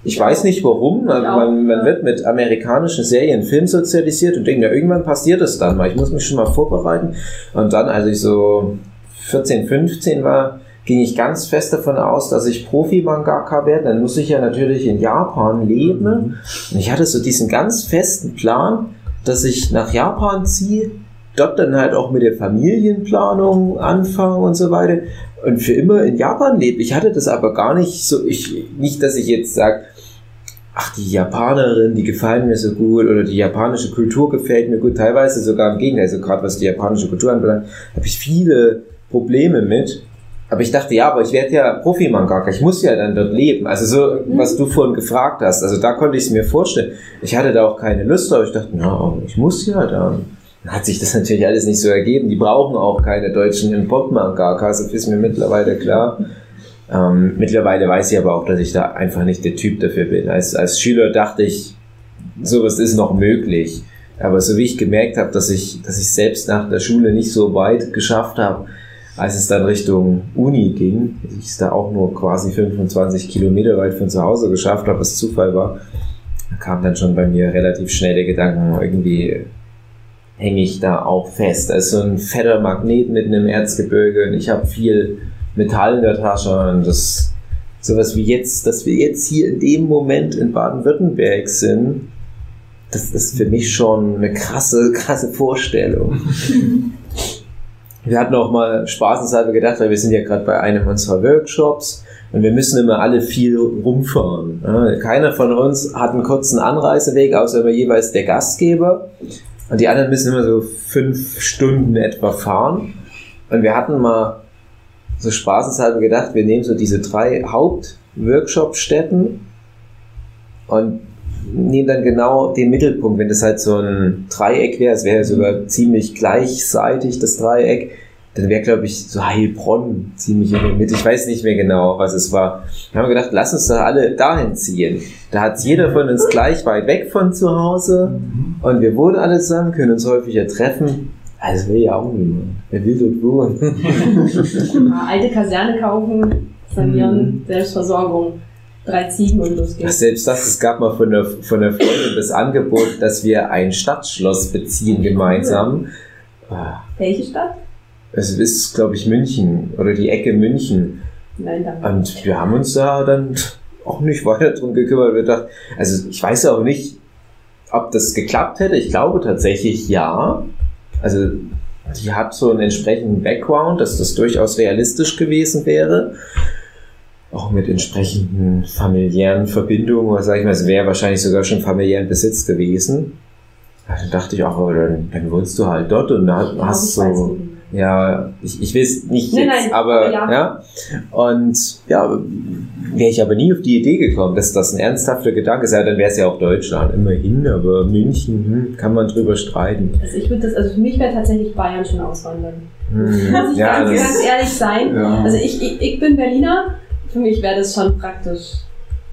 Ich weiß nicht warum, aber man, man wird mit amerikanischen Serien, Film sozialisiert und denkt, ja, irgendwann passiert es dann mal. Ich muss mich schon mal vorbereiten. Und dann, als ich so 14, 15 war, ging ich ganz fest davon aus, dass ich Profi-Mangaka werde. Dann muss ich ja natürlich in Japan leben. Und ich hatte so diesen ganz festen Plan, dass ich nach Japan ziehe, dort dann halt auch mit der Familienplanung anfange und so weiter und für immer in Japan lebe. Ich hatte das aber gar nicht so, ich, nicht, dass ich jetzt sage, ach, die Japanerin, die gefallen mir so gut oder die japanische Kultur gefällt mir gut, teilweise sogar im Gegenteil, also gerade was die japanische Kultur anbelangt, habe ich viele Probleme mit. Aber ich dachte, ja, aber ich werde ja Profi-Mangaka, ich muss ja dann dort leben. Also so, was du vorhin gefragt hast, also da konnte ich es mir vorstellen. Ich hatte da auch keine Lust, aber ich dachte, na, ich muss ja dann. Dann hat sich das (laughs) natürlich alles nicht so ergeben. Die brauchen auch keine deutschen Import-Mangakas, das ist mir mittlerweile klar. Ähm, mittlerweile weiß ich aber auch, dass ich da einfach nicht der Typ dafür bin. Als, als Schüler dachte ich, sowas ist noch möglich. Aber so wie ich gemerkt habe, dass ich, dass ich selbst nach der Schule nicht so weit geschafft habe, als es dann Richtung Uni ging, ich es da auch nur quasi 25 Kilometer weit von zu Hause geschafft habe, was Zufall war, da kam dann schon bei mir relativ schnell der Gedanke, irgendwie hänge ich da auch fest. Da ist so ein fetter Magnet mitten im Erzgebirge und ich habe viel Metall in der Tasche und das sowas wie jetzt, dass wir jetzt hier in dem Moment in Baden-Württemberg sind, das ist für mich schon eine krasse, krasse Vorstellung. (laughs) wir hatten auch mal spaßenshalber gedacht, weil wir sind ja gerade bei einem unserer Workshops und wir müssen immer alle viel rumfahren. Keiner von uns hat einen kurzen Anreiseweg, außer immer jeweils der Gastgeber. Und die anderen müssen immer so fünf Stunden etwa fahren. Und wir hatten mal so spaßenshalber gedacht, wir nehmen so diese drei Hauptworkshop-Stätten und nehmen dann genau den Mittelpunkt. Wenn das halt so ein Dreieck wäre, es wäre sogar ziemlich gleichseitig das Dreieck, dann wäre, glaube ich, so Heilbronn ziemlich in der Mitte. Ich weiß nicht mehr genau, was es war. Dann haben wir gedacht, lass uns doch alle dahin ziehen. Da hat jeder von uns gleich weit weg von zu Hause und wir wohnen alle zusammen, können uns häufiger treffen. Also will ja auch niemand. Wer will dort wohnen? Ja, (laughs) alte Kaserne kaufen, sanieren, Selbstversorgung, drei Ziegen und los Ach, geht's. selbst das, es gab mal von der, von der Freundin das Angebot, dass wir ein Stadtschloss beziehen gemeinsam. Ah, Welche Stadt? Es ist, glaube ich, München oder die Ecke München. Nein, danke. Und wir haben uns da dann auch nicht weiter drum gekümmert. Wir dachten, also ich weiß auch nicht, ob das geklappt hätte. Ich glaube tatsächlich ja. Also die hat so einen entsprechenden Background, dass das durchaus realistisch gewesen wäre. Auch mit entsprechenden familiären Verbindungen, oder sag ich mal, es wäre wahrscheinlich sogar schon familiären Besitz gewesen. Ja, dann dachte ich auch, aber dann, dann wohnst du halt dort und Ja, hast weiß so, ja, ich, ich will es nicht Nein, jetzt, nein, aber aber ja. ja. Und ja, wäre ich aber nie auf die Idee gekommen, dass das ein ernsthafter Gedanke sei, dann wäre es ja auch Deutschland, immerhin, aber München, hm, kann man drüber streiten. Also ich würde das, also für mich wäre tatsächlich Bayern schon auswandern. Hm, (laughs) Muss ich ja, ganz, ganz ehrlich sein. Ja. Also ich, ich, ich bin Berliner, für mich wäre das schon praktisch.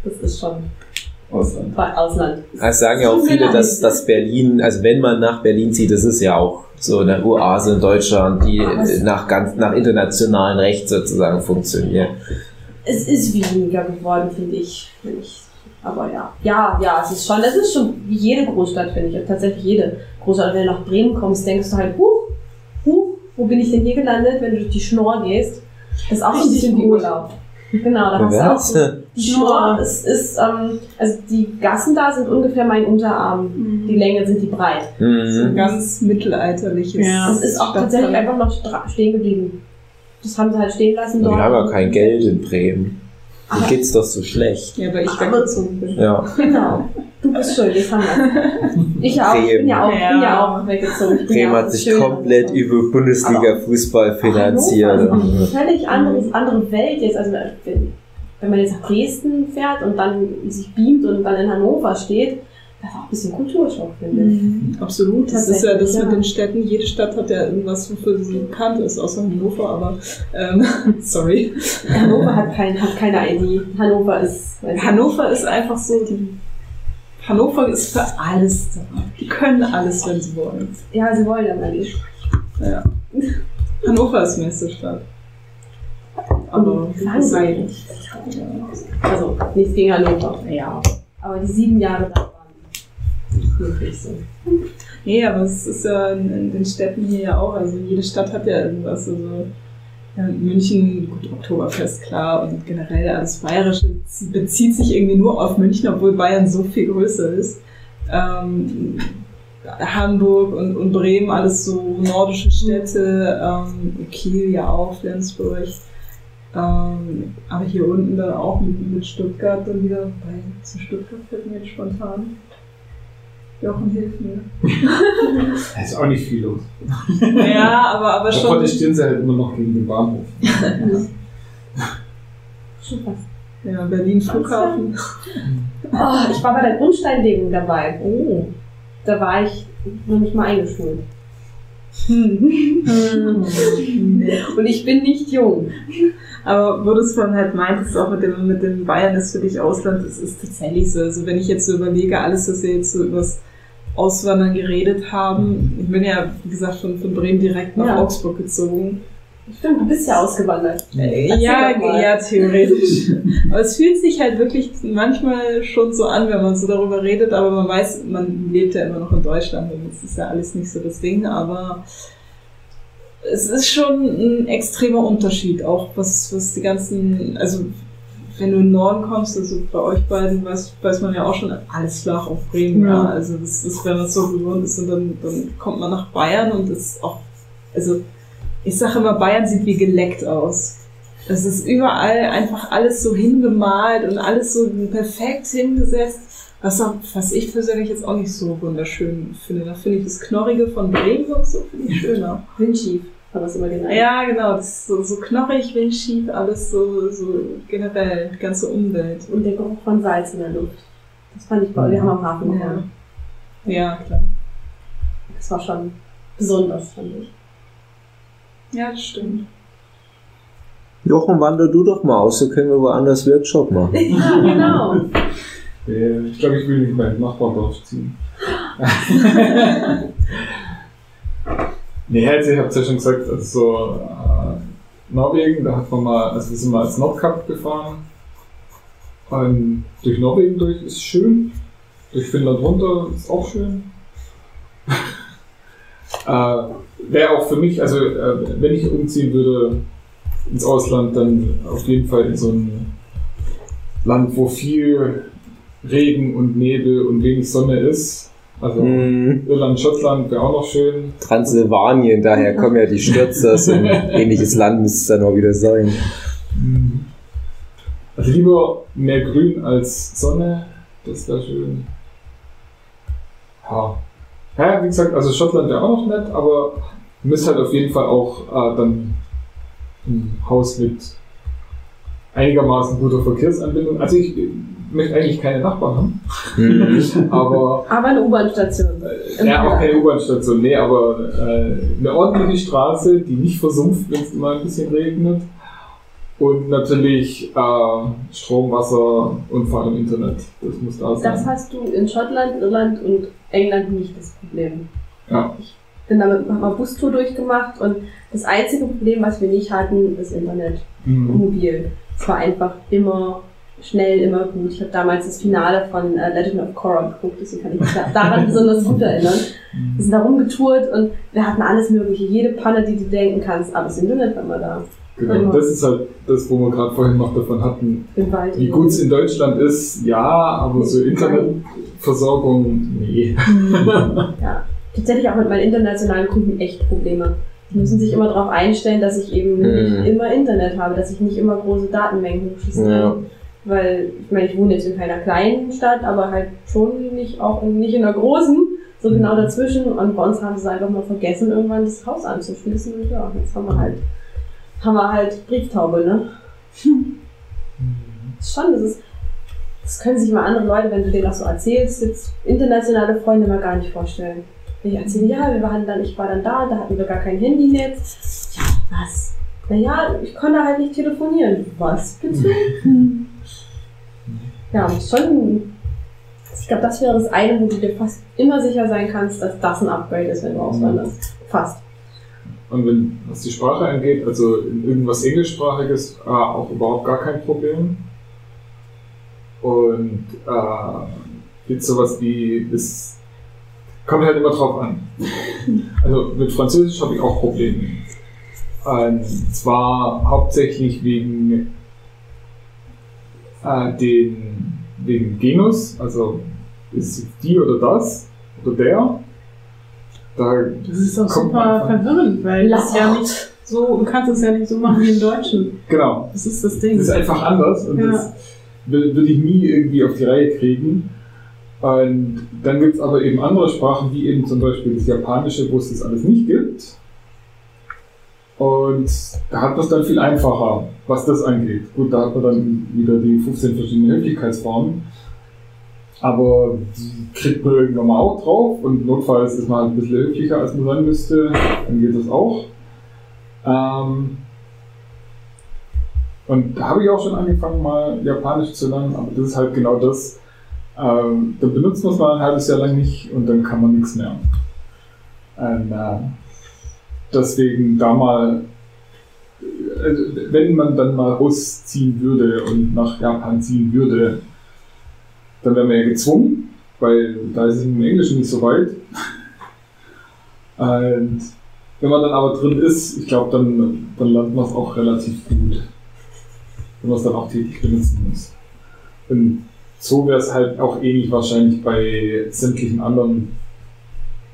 Das ist schon Ausland. Ausland. das sagen ja auch viele, dass, dass Berlin, also wenn man nach Berlin zieht, das ist ja auch so eine Oase in Deutschland, die nach ganz, nach internationalem Recht sozusagen funktioniert. Es ist weniger geworden, finde ich. Find ich. Aber ja. Ja, ja, es ist schon, es ist schon wie jede Großstadt, finde ich. Tatsächlich jede Großstadt. Wenn du nach Bremen kommst, denkst du halt, huch, huch, wo bin ich denn hier gelandet, wenn du durch die Schnorr gehst. Das ist auch so ein bisschen wie. Urlaub. Genau, da hast du auch so. Die Schnorr ist, ist ähm, also die Gassen da sind ungefähr mein Unterarm. Die Länge sind die breit. So ein Mhm. ganz mittelalterliches. Ja. Das ist auch tatsächlich einfach noch stehen geblieben. Das haben sie halt stehen lassen Wir dort. haben ja kein Geld in Bremen. Mir Aber- geht's doch so schlecht. Ja, weil ich Aber- weggezogen bin. Ja. Genau. Du bist schuld, jetzt haben wir Ich auch, ich bin ja auch, bin ja auch weggezogen. Bremen auch hat sich schön komplett über Bundesliga-Fußball finanziert. Hannover eine völlig anderes, andere Welt jetzt. Also wenn, wenn man jetzt nach Dresden fährt und dann sich beamt und dann in Hannover steht, das ist auch ein bisschen Kulturschock, finde ich. Mhm, Absolut. Das ist ja das Tatsächlich, mit ja. den Städten. Jede Stadt hat ja irgendwas, wofür sie bekannt ist, außer Hannover, aber ähm, (laughs) sorry. Hannover hat, kein, hat keine ID. Hannover ist. Hannover ist einfach so, die Hannover ist für alles da. Die können alles, wenn sie wollen. Ja, sie wollen aber nicht. Ja. Hannover ist Messestadt. Aber Und langweilig. Ja. Also nichts gegen Hannover. Ja. Aber die sieben Jahre da wirklich so. Nee, aber es ist ja in, den Städten hier ja auch. Also jede Stadt hat ja irgendwas. Also ja, München, gut, Oktoberfest, klar. Und generell alles Bayerische zie- bezieht sich irgendwie nur auf München, obwohl Bayern so viel größer ist. Ähm, Hamburg und, und Bremen, alles so nordische Städte. Ähm, Kiel ja auch, Flensburg. Ähm, aber hier unten dann auch mit, mit Stuttgart dann wieder. Bei, zu Stuttgart fällt mir jetzt spontan. Jochen, hilf mir. (laughs) Da ist auch nicht viel los. Ja, aber, aber Da schon. protestieren sie halt immer noch gegen den Bahnhof. (laughs) Schon fast. Ja, Berlin Flughafen. Oh, ich war bei der Grundsteinlegung dabei. Oh. Da war ich noch nicht mal eingeschult. Hm. (laughs) Und ich bin nicht jung. Aber wo du es vorhin halt meintest, auch mit dem, mit dem Bayern ist für dich Ausland, das ist tatsächlich so. Also wenn ich jetzt so überlege, alles, was wir jetzt so übers Auswandern geredet haben, ich bin ja, wie gesagt, von, von Bremen direkt nach Ja. Augsburg gezogen. Stimmt, du bist ja ausgewandert. Äh, Ja, ja, theoretisch. (laughs) aber es fühlt sich halt wirklich manchmal schon so an, wenn man so darüber redet, aber man weiß, man lebt ja immer noch in Deutschland und es ist ja alles nicht so das Ding, aber es ist schon ein extremer Unterschied, auch was, was die ganzen, also wenn du in den Norden kommst, also bei euch beiden weiß, weiß man ja auch schon, alles flach auf Bremen, ja. Ja. Also das ist, wenn man es so gewohnt ist und dann, dann kommt man nach Bayern und ist auch, also ich sage immer, Bayern sieht wie geleckt aus. Es ist überall einfach alles so hingemalt und alles so perfekt hingesetzt. Was, auch, was ich persönlich jetzt auch nicht so wunderschön finde. Da finde ich das Knorrige von Bremen und so finde ich schöner. Windschief, es immer genannt. Ja, genau. Das ist so, so knorrig, windschief, alles so, so generell, die ganze Umwelt. Und der Geruch von Salz in der Luft. Das fand ich bei Wir haben am Hafen Ja. Ja, klar. Das war schon besonders, fand ich. Ja, das stimmt. Jochen, wander du doch mal aus, so können wir woanders Workshop machen. (laughs) Ja, genau. Äh, Ich glaube, ich will nicht meinen Nachbardorf ziehen. (laughs) nee, also ich hab's ja schon gesagt, also so äh, Norwegen, da hat man mal, also wir sind mal als Nordkap gefahren. Und durch Norwegen durch ist schön. Durch Finnland runter ist auch schön. (laughs) äh, Wäre auch für mich, also äh, wenn ich umziehen würde ins Ausland, dann auf jeden Fall in so ein Land, wo viel Regen und Nebel und wenig Sonne ist. Also Mhm. Irland, Schottland wäre auch noch schön. Transsilvanien, daher kommen ja die Stürzers (laughs) und ähnliches Land müsste es dann auch wieder sein. Also lieber mehr Grün als Sonne, das wäre schön. Ja. ja, wie gesagt, also Schottland wäre auch noch nett, aber müsste halt auf jeden Fall auch äh, dann ein Haus mit einigermaßen guter Verkehrsanbindung. Also ich möchte eigentlich keine Nachbarn haben, Mhm. (laughs) aber Aber eine U-Bahn-Station. Äh, Ja, auch keine U-Bahn-Station, nee, aber äh, eine ordentliche Straße, die nicht versumpft, wenn es mal ein bisschen regnet. Und natürlich äh, Strom, Wasser und vor allem Internet. Das muss da sein. Das hast du in Schottland, Irland und England nicht das Problem. Ja. Ich bin damit hab mal Bustour durchgemacht und das einzige Problem, was wir nicht hatten, ist Internet. Mhm. Mobil. Es war einfach immer schnell, immer gut. Ich habe damals das Finale von äh, Legend of Korra geguckt, deswegen kann ich mich da- daran (laughs) besonders gut erinnern. Wir sind da rumgetourt und wir hatten alles mögliche, jede Panne, die du denken kannst, aber das Internet war immer da. Genau, das ist halt das, wo wir gerade vorhin noch davon hatten. Wie gut es in Deutschland ist, ja, aber so Internetversorgung, nee. (laughs) Ja. Tatsächlich auch mit meinen internationalen Kunden echt Probleme. Die müssen sich immer darauf einstellen, dass ich eben Mhm. nicht immer Internet habe, dass ich nicht immer große Datenmengen hochschießen kann. Ja. Weil, ich meine, ich wohne jetzt in keiner kleinen Stadt, aber halt schon nicht auch in, nicht in einer großen, so genau dazwischen. Und bei uns haben sie einfach mal vergessen, irgendwann das Haus anzuschließen. Und ja, jetzt haben wir halt, haben wir halt Brieftaube, ne? Das ist schon, das ist, das können sich mal andere Leute, wenn du denen das so erzählst, jetzt internationale Freunde mal gar nicht vorstellen. Ich erzähle, ja, wir waren dann, ich war dann da, da hatten wir gar kein Handynetz. Ja, was? Naja, ich konnte halt nicht telefonieren. Was bitte? (laughs) Ja, und schon. Ich glaube, das wäre das eine, wo du dir fast immer sicher sein kannst, dass das ein Upgrade ist, wenn du auswanderst. Fast. Und wenn, was die Sprache angeht, also in irgendwas Englischsprachiges, äh, auch überhaupt gar kein Problem. Und äh, jetzt sowas wie, das kommt halt immer drauf an. (laughs) Also mit Französisch habe ich auch Probleme. Und zwar hauptsächlich wegen äh, den, wegen Genus, also ist es die oder das oder der. Da Das ist auch Kommt man super verwirrend, weil das ja nicht so, du kannst es ja nicht so machen wie im Deutschen. Genau, Das ist das Ding. Das ist einfach anders und Ja. das würde ich nie irgendwie auf die Reihe kriegen. Und dann gibt es aber eben andere Sprachen, wie eben zum Beispiel das Japanische, wo es das alles nicht gibt. Und da hat es dann viel einfacher, was das angeht. Gut, da hat man dann wieder die 15 verschiedenen Höflichkeitsformen. Aber die kriegt man irgendwann mal auch drauf und notfalls ist man halt ein bisschen höflicher, als man sein müsste. Dann geht das auch. Ähm, und da habe ich auch schon angefangen, mal Japanisch zu lernen, aber das ist halt genau das. Ähm, dann benutzt man es mal ein halbes Jahr lang nicht und dann kann man nichts mehr. Und, äh, deswegen da mal also, wenn man dann mal ausziehen würde und nach Japan ziehen würde, dann wäre man ja gezwungen, weil da ist es im Englischen nicht so weit. (laughs) Und wenn man dann aber drin ist, ich glaube, dann, dann lernt man es auch relativ gut. Wenn man es dann auch täglich benutzen muss. Und so wäre es halt auch ähnlich wahrscheinlich bei sämtlichen anderen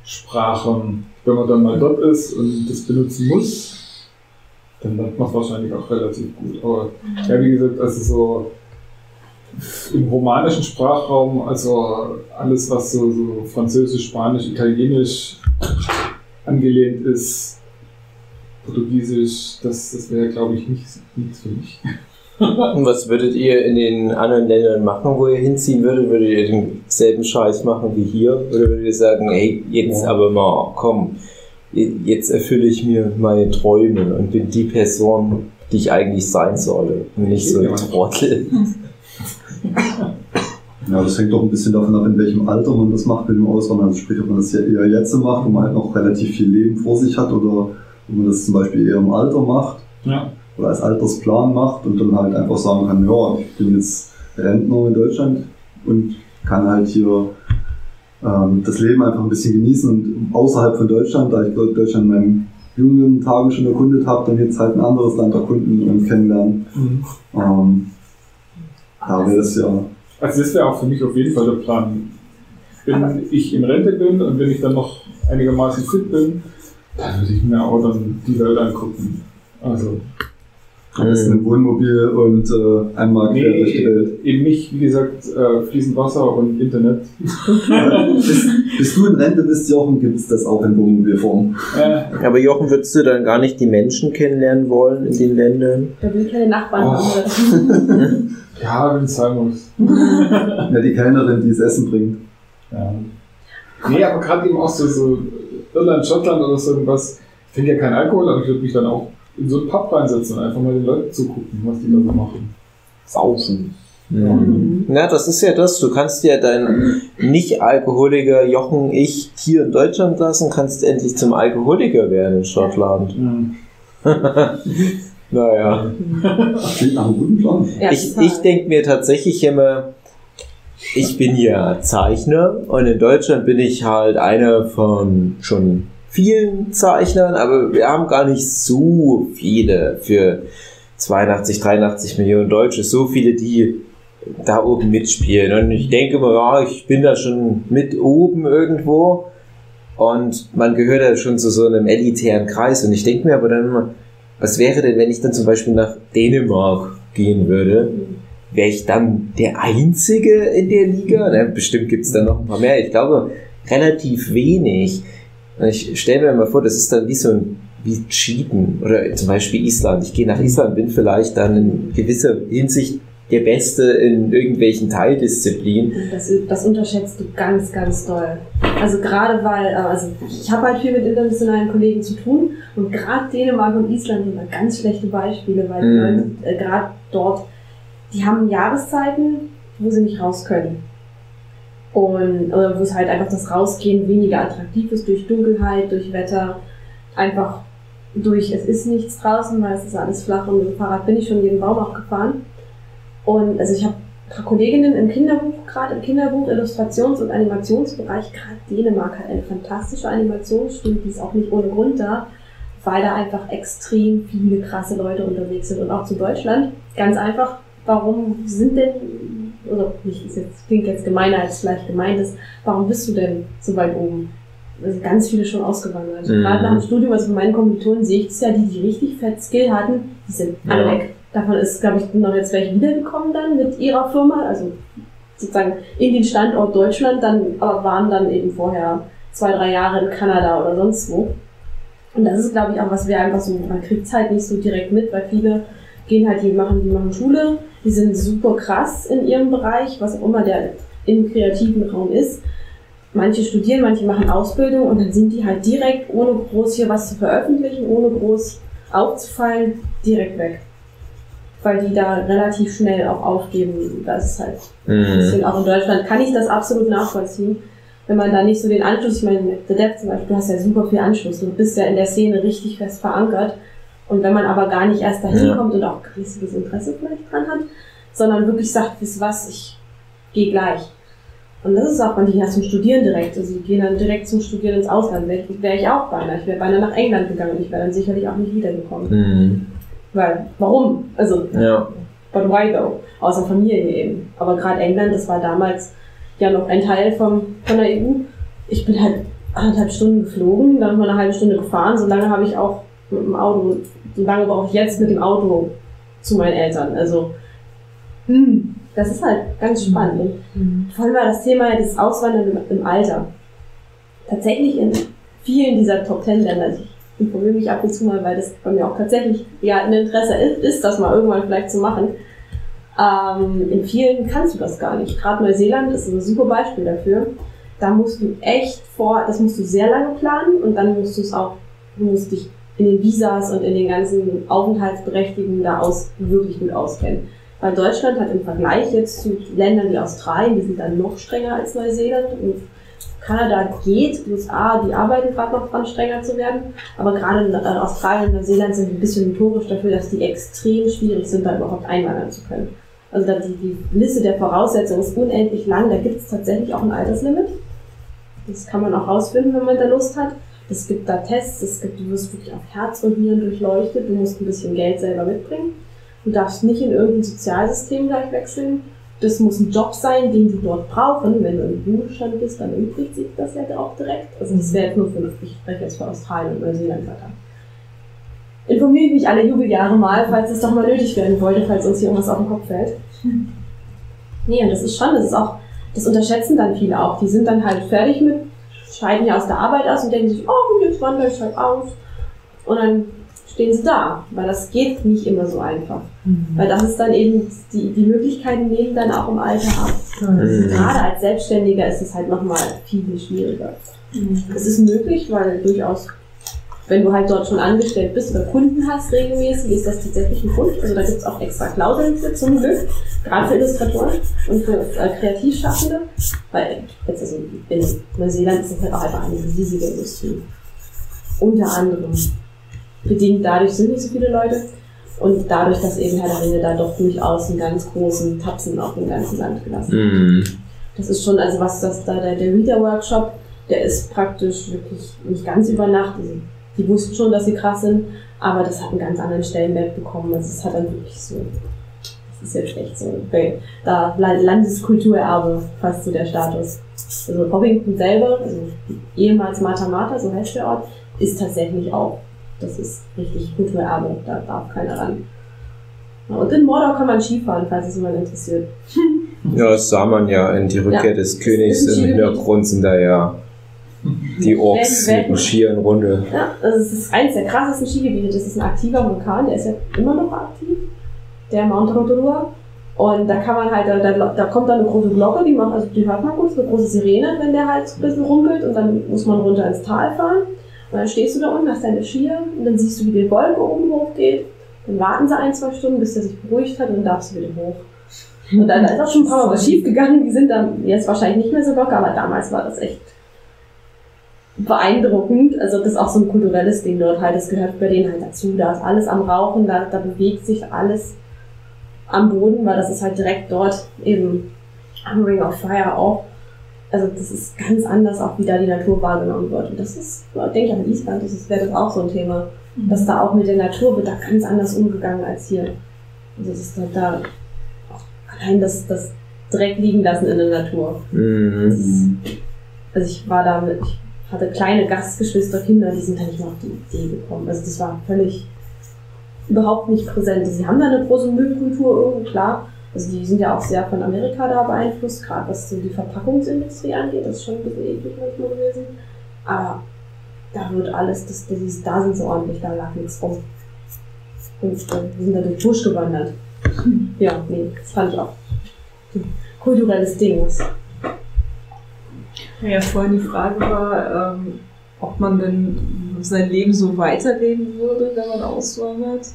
Sprachen. Wenn man dann mal dort ist und das benutzen muss, dann lernt man es wahrscheinlich auch relativ gut. Aber ja, wie gesagt, also so im romanischen Sprachraum, also alles, was so, so Französisch, Spanisch, Italienisch angelehnt ist, Portugiesisch, das, das wäre, glaube ich, nicht, nichts für mich. Und was würdet ihr in den anderen Ländern machen, wo ihr hinziehen würdet? Würdet ihr denselben Scheiß machen wie hier? Oder würdet ihr sagen, hey, jetzt aber mal, komm, jetzt erfülle ich mir meine Träume und bin die Person, die ich eigentlich sein soll und nicht so ein Trottel? (laughs) Ja, das hängt doch ein bisschen davon ab, in welchem Alter man das macht mit dem Auswandern. Also sprich, ob man das ja eher jetzt macht, wo man halt noch relativ viel Leben vor sich hat, oder ob man das zum Beispiel eher im Alter macht Ja. Oder als Altersplan macht und dann halt einfach sagen kann, ja, ich bin jetzt Rentner in Deutschland und kann halt hier ähm, das Leben einfach ein bisschen genießen und außerhalb von Deutschland, da ich Deutschland in meinen jungen Tagen schon erkundet habe, dann jetzt halt ein anderes Land erkunden und kennenlernen. Ähm, da wäre das ja Also das wäre auch für mich auf jeden Fall der Plan. Wenn ich in Rente bin und wenn ich dann noch einigermaßen fit bin, dann würde ich mir auch dann die Welt angucken. Also, am besten im Wohnmobil und äh, einmal quer durch die nee, Welt. eben nicht, wie gesagt, äh, fließend Wasser und Internet. (laughs) bis, bis du in Rente bist, Jochen, gibt es das auch in Wohnmobilform. Äh, Aber Jochen, würdest du dann gar nicht die Menschen kennenlernen wollen in den Ländern? Da will keine Nachbarn Oh. haben. (laughs) ja, wenn es sein muss. (laughs) Ja, die Kellnerin, die das Essen bringt. Ja. Nee, aber gerade eben auch so, so Irland, Schottland oder so irgendwas. Ich trinke ja keinen Alkohol, aber ich würde mich dann auch in so einen Pub reinsetzen und einfach mal den Leuten zugucken, was die da so machen. Saufen. Mhm. Na, das ist ja das. Du kannst ja dein Nicht-Alkoholiker Jochen Ich hier in Deutschland lassen, kannst endlich zum Alkoholiker werden in Schottland. naja. (laughs) Klingt nach einem guten Plan. Ich ich denke mir tatsächlich immer, ich bin ja Zeichner und in Deutschland bin ich halt einer von schon vielen Zeichnern, aber wir haben gar nicht so viele für 82, 83 Millionen Deutsche, so viele, die da oben mitspielen. Und ich denke immer, ja, ich bin da schon mit oben irgendwo und man gehört ja schon zu so einem elitären Kreis. Und ich denke mir aber dann immer, was wäre denn, wenn ich dann zum Beispiel nach Dänemark gehen würde? Wäre ich dann der Einzige in der Liga? Na, bestimmt gibt es dann noch ein paar mehr. Ich glaube, relativ wenig. Ich stelle mir mal vor, das ist dann wie so ein wie Cheaten oder zum Beispiel Island. Ich gehe nach Island, bin vielleicht dann in gewisser Hinsicht der Beste in irgendwelchen Teildisziplinen. Das, das unterschätzt du ganz, ganz doll. Also gerade weil, äh, also ich habe halt viel mit internationalen Kollegen zu tun und gerade Dänemark und Island sind da ganz schlechte Beispiele, weil die Mhm. Leute äh, gerade dort, die haben Jahreszeiten, wo sie nicht raus können. Und oder wo es halt einfach das Rausgehen weniger attraktiv ist durch Dunkelheit, durch Wetter, einfach durch es ist nichts draußen, weil es ist alles flach und mit dem Fahrrad bin ich schon jeden Baum abgefahren. Und also ich habe Kolleginnen im Kinderbuch, gerade im Kinderbuch, Illustrations- und Animationsbereich, gerade Dänemark hat eine fantastische Animationsschule, die ist auch nicht ohne Grund da, weil da einfach extrem viele krasse Leute unterwegs sind und auch zu Deutschland. Ganz einfach, warum sind denn, oder nicht, ist jetzt, klingt jetzt gemeiner als vielleicht gemeint ist, warum bist du denn so weit oben? Also ganz viele schon ausgewandert. Mhm. Gerade nach dem Studium, also von meinen Kommilitonen sehe ich es ja, die, die richtig fett Skill hatten, die sind alle Ja. weg. Davon ist, glaube ich, noch jetzt welche wiedergekommen dann mit ihrer Firma, also sozusagen in den Standort Deutschland, dann aber waren dann eben vorher zwei, drei Jahre in Kanada oder sonst wo. Und das ist, glaube ich, auch was wir einfach so, man kriegt es halt nicht so direkt mit, weil viele gehen halt, die machen, die machen Schule, die sind super krass in ihrem Bereich, was auch immer der im kreativen Raum ist. Manche studieren, manche machen Ausbildung und dann sind die halt direkt, ohne groß hier was zu veröffentlichen, ohne groß aufzufallen, direkt weg. Weil die da relativ schnell auch aufgeben. Das ist halt ein Mhm. bisschen auch in Deutschland kann ich das absolut nachvollziehen. Wenn man da nicht so den Anschluss, ich meine, The Dev zum Beispiel, du hast ja super viel Anschluss. Du bist ja in der Szene richtig fest verankert. Und wenn man aber gar nicht erst dahin Ja. kommt und auch riesiges Interesse vielleicht dran hat, sondern wirklich sagt, wisst was, ich gehe gleich. Und das ist auch, ja zum Studieren direkt. Also die gehen dann direkt zum Studieren ins Ausland. Wäre wär ich auch beinahe. Ich wäre beinahe nach England gegangen und ich wäre dann sicherlich auch nicht wiedergekommen. Mhm. Weil, warum? Also, Ja. but why though? Außer Familie eben. Aber gerade England, das war damals ja noch ein Teil vom, von der EU. Ich bin halt anderthalb Stunden geflogen, dann mal eine halbe Stunde gefahren. So lange habe ich auch mit dem Auto, so lange brauche ich jetzt mit dem Auto zu meinen Eltern. Also, hm, das ist halt ganz spannend. Und Vor allem war das Thema das Auswandern im, im Alter. Tatsächlich in vielen dieser Top Ten Länder, also ich informiere mich ab und zu mal, weil das bei mir auch tatsächlich ja ein Interesse ist, ist das mal irgendwann vielleicht zu machen. Ähm, in vielen kannst du das gar nicht. Gerade Neuseeland ist ein super Beispiel dafür. Da musst du echt vor, das musst du sehr lange planen und dann musst du es auch, du musst dich in den Visas und in den ganzen Aufenthaltsberechtigungen da aus, wirklich gut auskennen. Weil Deutschland hat im Vergleich jetzt zu Ländern wie Australien, die sind dann noch strenger als Neuseeland und Kanada geht, USA, die arbeiten gerade noch dran, strenger zu werden. Aber gerade äh, Australien und Neuseeland sind ein bisschen notorisch dafür, dass die extrem schwierig sind, da überhaupt einwandern zu können. Also die, die Liste der Voraussetzungen ist unendlich lang. Da gibt es tatsächlich auch ein Alterslimit. Das kann man auch rausfinden, wenn man da Lust hat. Es gibt da Tests, es gibt, du wirst wirklich auf Herz und Nieren durchleuchtet, du musst ein bisschen Geld selber mitbringen. Du darfst nicht in irgendein Sozialsystem gleich wechseln. Das muss ein Job sein, den sie dort brauchen. Wenn du im Ruhestand bist, dann übrigens sich das ja auch direkt. Also das wäre jetzt nur für, ich spreche jetzt für Australien und Neuseeland weiter. Informiere mich alle Jubeljahre mal, falls es doch mal nötig werden wollte, falls uns hier irgendwas auf den Kopf fällt. (laughs) Nee, und das ist schon, das ist auch, das unterschätzen dann viele auch. Die sind dann halt fertig mit, scheiden ja aus der Arbeit aus und denken sich, oh, jetzt wandere ich halt aus. Und dann stehen sie da, weil das geht nicht immer so einfach. Weil das ist dann eben, die, die Möglichkeiten nehmen dann auch im Alter ab. Mhm. Gerade als Selbstständiger ist es halt nochmal viel, viel schwieriger. Es ist möglich, weil durchaus, wenn du halt dort schon angestellt bist oder Kunden hast regelmäßig, ist das tatsächlich ein Grund. Also da gibt es auch extra Klauseln für zum Glück, gerade für Illustratoren und für äh, Kreativschaffende. Weil jetzt also in Neuseeland ist das halt auch einfach eine riesige Industrie. Unter anderem. Bedingt dadurch sind nicht so viele Leute. Und dadurch, dass eben Herr der Ringe da doch durchaus einen ganz großen Tapsen auf dem ganzen Land gelassen hat. Mhm. Das ist schon, also was das da, der, der Reader-Workshop, der ist praktisch wirklich nicht ganz über Nacht. Also, die wussten schon, dass sie krass sind, aber das hat einen ganz anderen Stellenwert bekommen. Also es hat dann wirklich so, das ist jetzt echt so, okay, da La- Landeskulturerbe fast so der Status. Also Hobbington selber, also ehemals Mata Mata, so heißt der Ort, ist tatsächlich auch, das ist richtig Kulturerbe, da darf keiner ran. Ja, Und in Mordor kann man Skifahren, falls es jemand interessiert. Ja, das sah man ja in Die Rückkehr Ja. des Königs. Im. Hintergrund sind da ja die Orks mit dem Skier in Runde. Ja, also es ist eines der krassesten Skigebiete. Das ist ein aktiver Vulkan, der ist ja immer noch aktiv, der Mount Rotorua. Und da kann man halt, da, da, kommt dann eine große Glocke, die macht, also die hört man so eine große Sirene, wenn der halt ein bisschen rumpelt und dann muss man runter ins Tal fahren. Und dann stehst du da unten, hast deine Skier und dann siehst du, wie die Wolke oben hochgeht. Dann warten sie ein, zwei Stunden, bis der sich beruhigt hat und dann darfst du wieder hoch. Und dann da ist auch schon ein paar Mal was schief gegangen, die sind dann jetzt wahrscheinlich nicht mehr so locker, aber damals war das echt beeindruckend. Also das ist auch so ein kulturelles Ding dort halt. Das gehört bei denen halt dazu. Da ist alles am Rauchen, da, da bewegt sich alles am Boden, weil das ist halt direkt dort eben am Ring of Fire auch. Also das ist ganz anders auch, wie da die Natur wahrgenommen wird. Und das ist, ich denke an Island, das ist- wäre das auch so ein Thema. Dass da auch mit der Natur wird da ganz anders umgegangen als hier. Also das ist halt da auch allein das, das Dreck liegen lassen in der Natur. Mhm. Also ich war da mit, ich hatte kleine Gastgeschwister, Kinder, die sind da nicht mal auf die Idee gekommen. Also das war völlig überhaupt nicht präsent. Sie haben da eine große Müllkultur irgendwo, klar. Also die sind ja auch sehr von Amerika da beeinflusst, gerade was so die Verpackungsindustrie angeht. Das ist schon ein bisschen eklig manchmal gewesen. Aber da wird alles, das, das ist, da sind sie ordentlich, da lag nichts rum. Und äh, wir sind da durch den Busch gewandert. Ja, nee, das fand ich auch ein kulturelles Ding. Das Ja, vorhin die Frage war, ähm, ob man denn sein Leben so weiterleben würde, wenn man auswandert.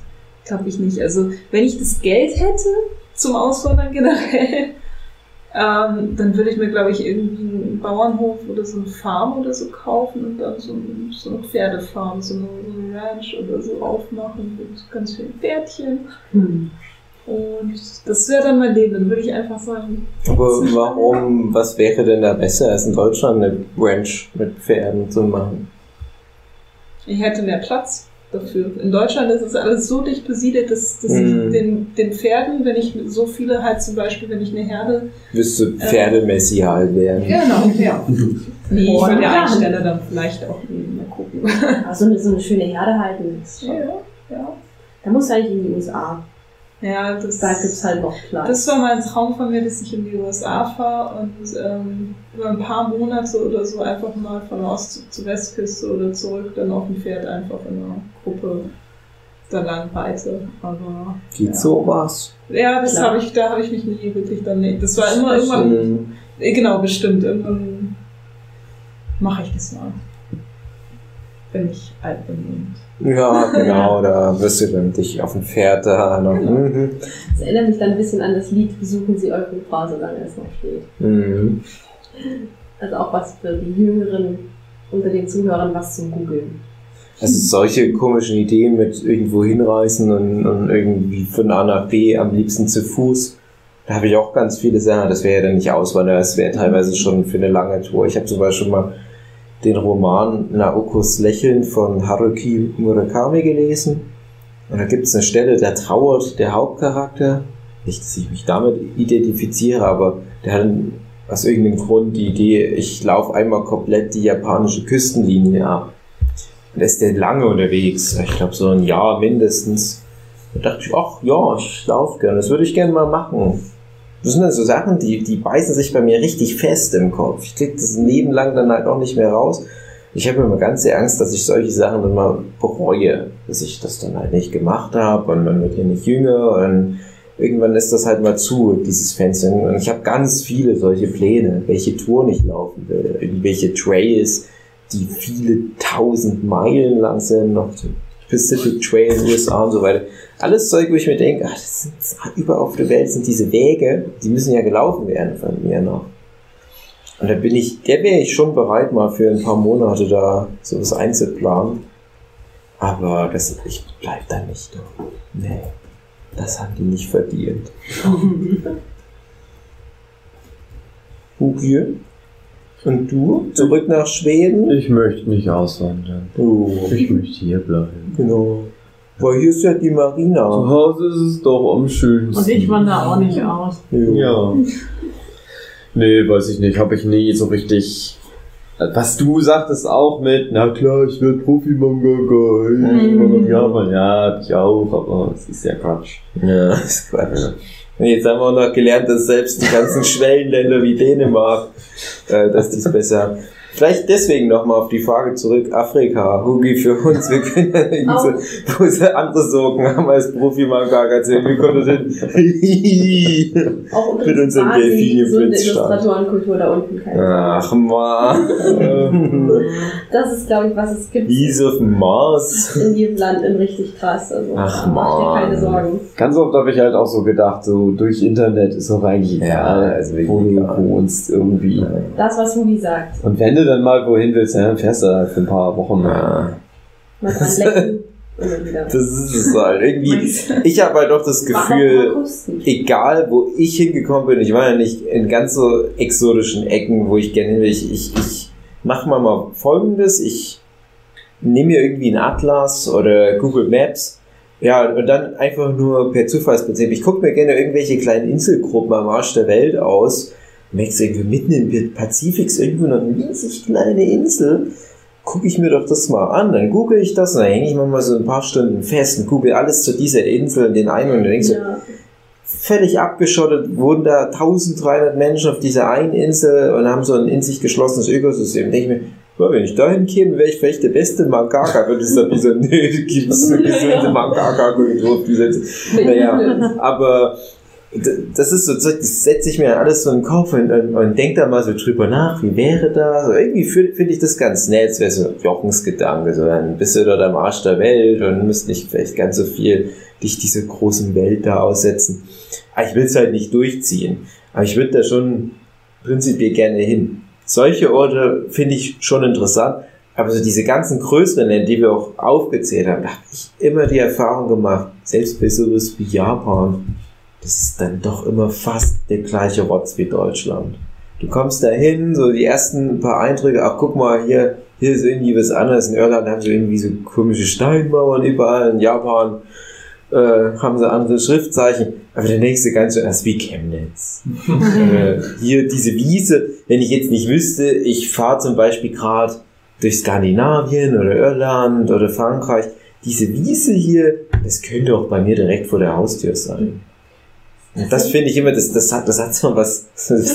Glaube ich nicht. Also, wenn ich das Geld hätte zum Auswandern generell, (laughs) ähm, dann würde ich mir, glaube ich, irgendwie einen Bauernhof oder so eine Farm oder so kaufen und dann so, so eine Pferdefarm, so eine, so eine Ranch oder so aufmachen mit ganz vielen Pferdchen. Hm. Und das wäre dann mein Leben. Dann würde ich einfach sagen, Aber warum, was wäre denn da besser, als in Deutschland eine Ranch mit Pferden zu machen? ich hätte mehr Platz dafür. In Deutschland ist es alles so dicht besiedelt, dass, dass Mhm. ich den, den Pferden, wenn ich so viele halt zum Beispiel, wenn ich eine Herde. Wirst du Pferdemessi halt werden? Genau, ja. Nee, ich würde ja. Stelle dann vielleicht auch. Mal gucken. Aber so eine, so eine schöne Herde halten. ist schon- Ja, ja. Da musst du eigentlich in die USA. Ja, das, Da gibt's halt noch Platz. das war mein Traum von mir, dass ich in die USA fahre und ähm, über ein paar Monate oder so einfach mal von Ost- zur Westküste oder zurück dann auf dem Pferd einfach in einer Gruppe da lang reite. Aber Geht Ja. sowas? ja, das habe ich, da habe ich mich nie wirklich dann. Nee, das war immer irgendwann. Genau, bestimmt. Irgendwann mache ich das mal. Wenn ich alt bin und. Ja, (laughs) genau, da wirst du dann dich auf ein Pferd da noch. Mhm. Das erinnert mich dann ein bisschen an das Lied Besuchen Sie eure Frau, solange es noch steht. Mhm. Also auch was für die Jüngeren unter den Zuhörern was zum Googeln. Also solche komischen Ideen mit irgendwo hinreisen und, und irgendwie von A nach B am liebsten zu Fuß. Da habe ich auch ganz viele Sachen. Das wäre ja dann nicht Auswandern, das wäre teilweise schon für eine lange Tour. Ich habe zum Beispiel mal den Roman Naokos Lächeln von Haruki Murakami gelesen. Und da gibt es eine Stelle, da trauert der Hauptcharakter. Nicht, dass ich mich damit identifiziere, aber der hat aus irgendeinem Grund die Idee, ich laufe einmal komplett die japanische Küstenlinie ab. Und da ist der lange unterwegs. Ich glaube, so ein Jahr mindestens. Da dachte ich, ach ja, ich laufe gerne. Das würde ich gerne mal machen. Das sind dann so Sachen, die, die beißen sich bei mir richtig fest im Kopf. Ich krieg das Leben lang dann halt auch nicht mehr raus. Ich habe immer ganz sehr Angst, dass ich solche Sachen dann mal bereue, dass ich das dann halt nicht gemacht habe und man wird ja nicht jünger und irgendwann ist das halt mal zu, dieses Fenster. Und ich habe ganz viele solche Pläne, welche Touren ich laufen will, irgendwelche Trails, die viele tausend Meilen lang sind, noch Pacific Trail USA und so weiter. Alles Zeug, wo ich mir denke, ach, das sind überall auf der Welt sind diese Wege, die müssen ja gelaufen werden von mir noch. Und da bin ich, der wäre ich schon bereit, mal für ein paar Monate da sowas einzuplanen. Aber das, ich bleib da nicht. Nee, das haben die nicht verdient. (laughs) Hugie? Und du? Zurück nach Schweden? Ich möchte nicht auswandern. Oh, Ich möchte hier bleiben. genau. Weil hier ist ja die Zu Marina. Hause ist es doch am schönsten. Und ich wandere auch nicht aus. Ja. Nee, weiß ich nicht. Habe ich nie so richtig. Was du sagtest auch mit, na klar, ich werde Profi-Mangaka. Mhm. Ja, man, ja, hab ich auch, aber es ist ja Quatsch. Ja, das (laughs) ist Quatsch. Und jetzt haben wir auch noch gelernt, dass selbst die ganzen (laughs) Schwellenländer wie Dänemark, äh, dass die es besser haben. Vielleicht deswegen nochmal auf die Frage zurück, Afrika, Hugi für uns, wir können ja irgendwie so, sie andere Sorgen haben als Profi-Mangaka erzählen, wir können hin. (laughs) Auch Mit unserem Delfin Blitzstart. Illustratorenkultur da unten. Keine Ach man, (laughs) Das ist, glaube ich, was es gibt wie auf dem Mars? in jedem Land in richtig krass. Also Ach, mach dir keine. Sorgen. Ganz oft habe ich halt auch so gedacht, so durch Internet ist auch eigentlich Ja, egal, also wirklich wo du wohnst irgendwie. Das, was Hugi sagt. Und wenn du dann mal wohin willst, dann fährst du halt für ein paar Wochen. Ja. Mal lecken. (laughs) Das ist es halt. Irgendwie, ich habe halt doch das Gefühl, egal wo ich hingekommen bin, ich war ja nicht in ganz so exotischen Ecken, wo ich gerne hin will. Ich, ich, ich mache mal mal folgendes, ich nehme mir irgendwie einen Atlas oder Google Maps, ja, und dann einfach nur per Zufallsprinzip. Ich gucke mir gerne irgendwelche kleinen Inselgruppen am Arsch der Welt aus. Merkst du irgendwie mitten im Pazifik ist irgendwo eine winzig kleine Insel. Gucke ich mir doch das mal an, dann google ich das und dann hänge ich mir mal so ein paar Stunden fest und google alles zu dieser Insel und den einen und dann denkst du, Ja. völlig abgeschottet, wohnen da 1300 Menschen auf dieser einen Insel und haben so ein in sich geschlossenes Ökosystem. Denke ich mir, ja, wenn ich dahin käme, wäre ich vielleicht der beste Mangaka. Würde es dann wie so, nee, du gibst eine gesunde Mangaka-Kultur auf diese Insel. Naja, aber das ist so, das setze ich mir alles so in den Kopf und, und, und denke da mal so drüber nach, wie wäre das? So, irgendwie finde find ich das ganz nett, es wäre so Jochensgedanke, so dann bist du dort am Arsch der Welt und müsst nicht vielleicht ganz so viel dich dieser großen Welt da aussetzen. Aber ich will es halt nicht durchziehen. Aber ich würde da schon prinzipiell gerne hin. Solche Orte finde ich schon interessant. Aber so diese ganzen größeren die wir auch aufgezählt haben, da habe ich immer die Erfahrung gemacht, selbst bei sowas wie Japan, das ist dann doch immer fast der gleiche Rotz wie Deutschland. Du kommst da hin, so die ersten paar Eindrücke, ach guck mal, hier, hier ist irgendwie was anderes. In Irland haben sie irgendwie so komische Steinmauern überall, in Japan äh, haben sie andere Schriftzeichen. Aber der nächste ganz schön, das ist wie Chemnitz. (laughs) äh, hier diese Wiese, wenn ich jetzt nicht wüsste, ich fahre zum Beispiel gerade durch Skandinavien oder Irland oder Frankreich, diese Wiese hier, das könnte auch bei mir direkt vor der Haustür sein. Und das finde ich immer, das, das, hat, das hat so was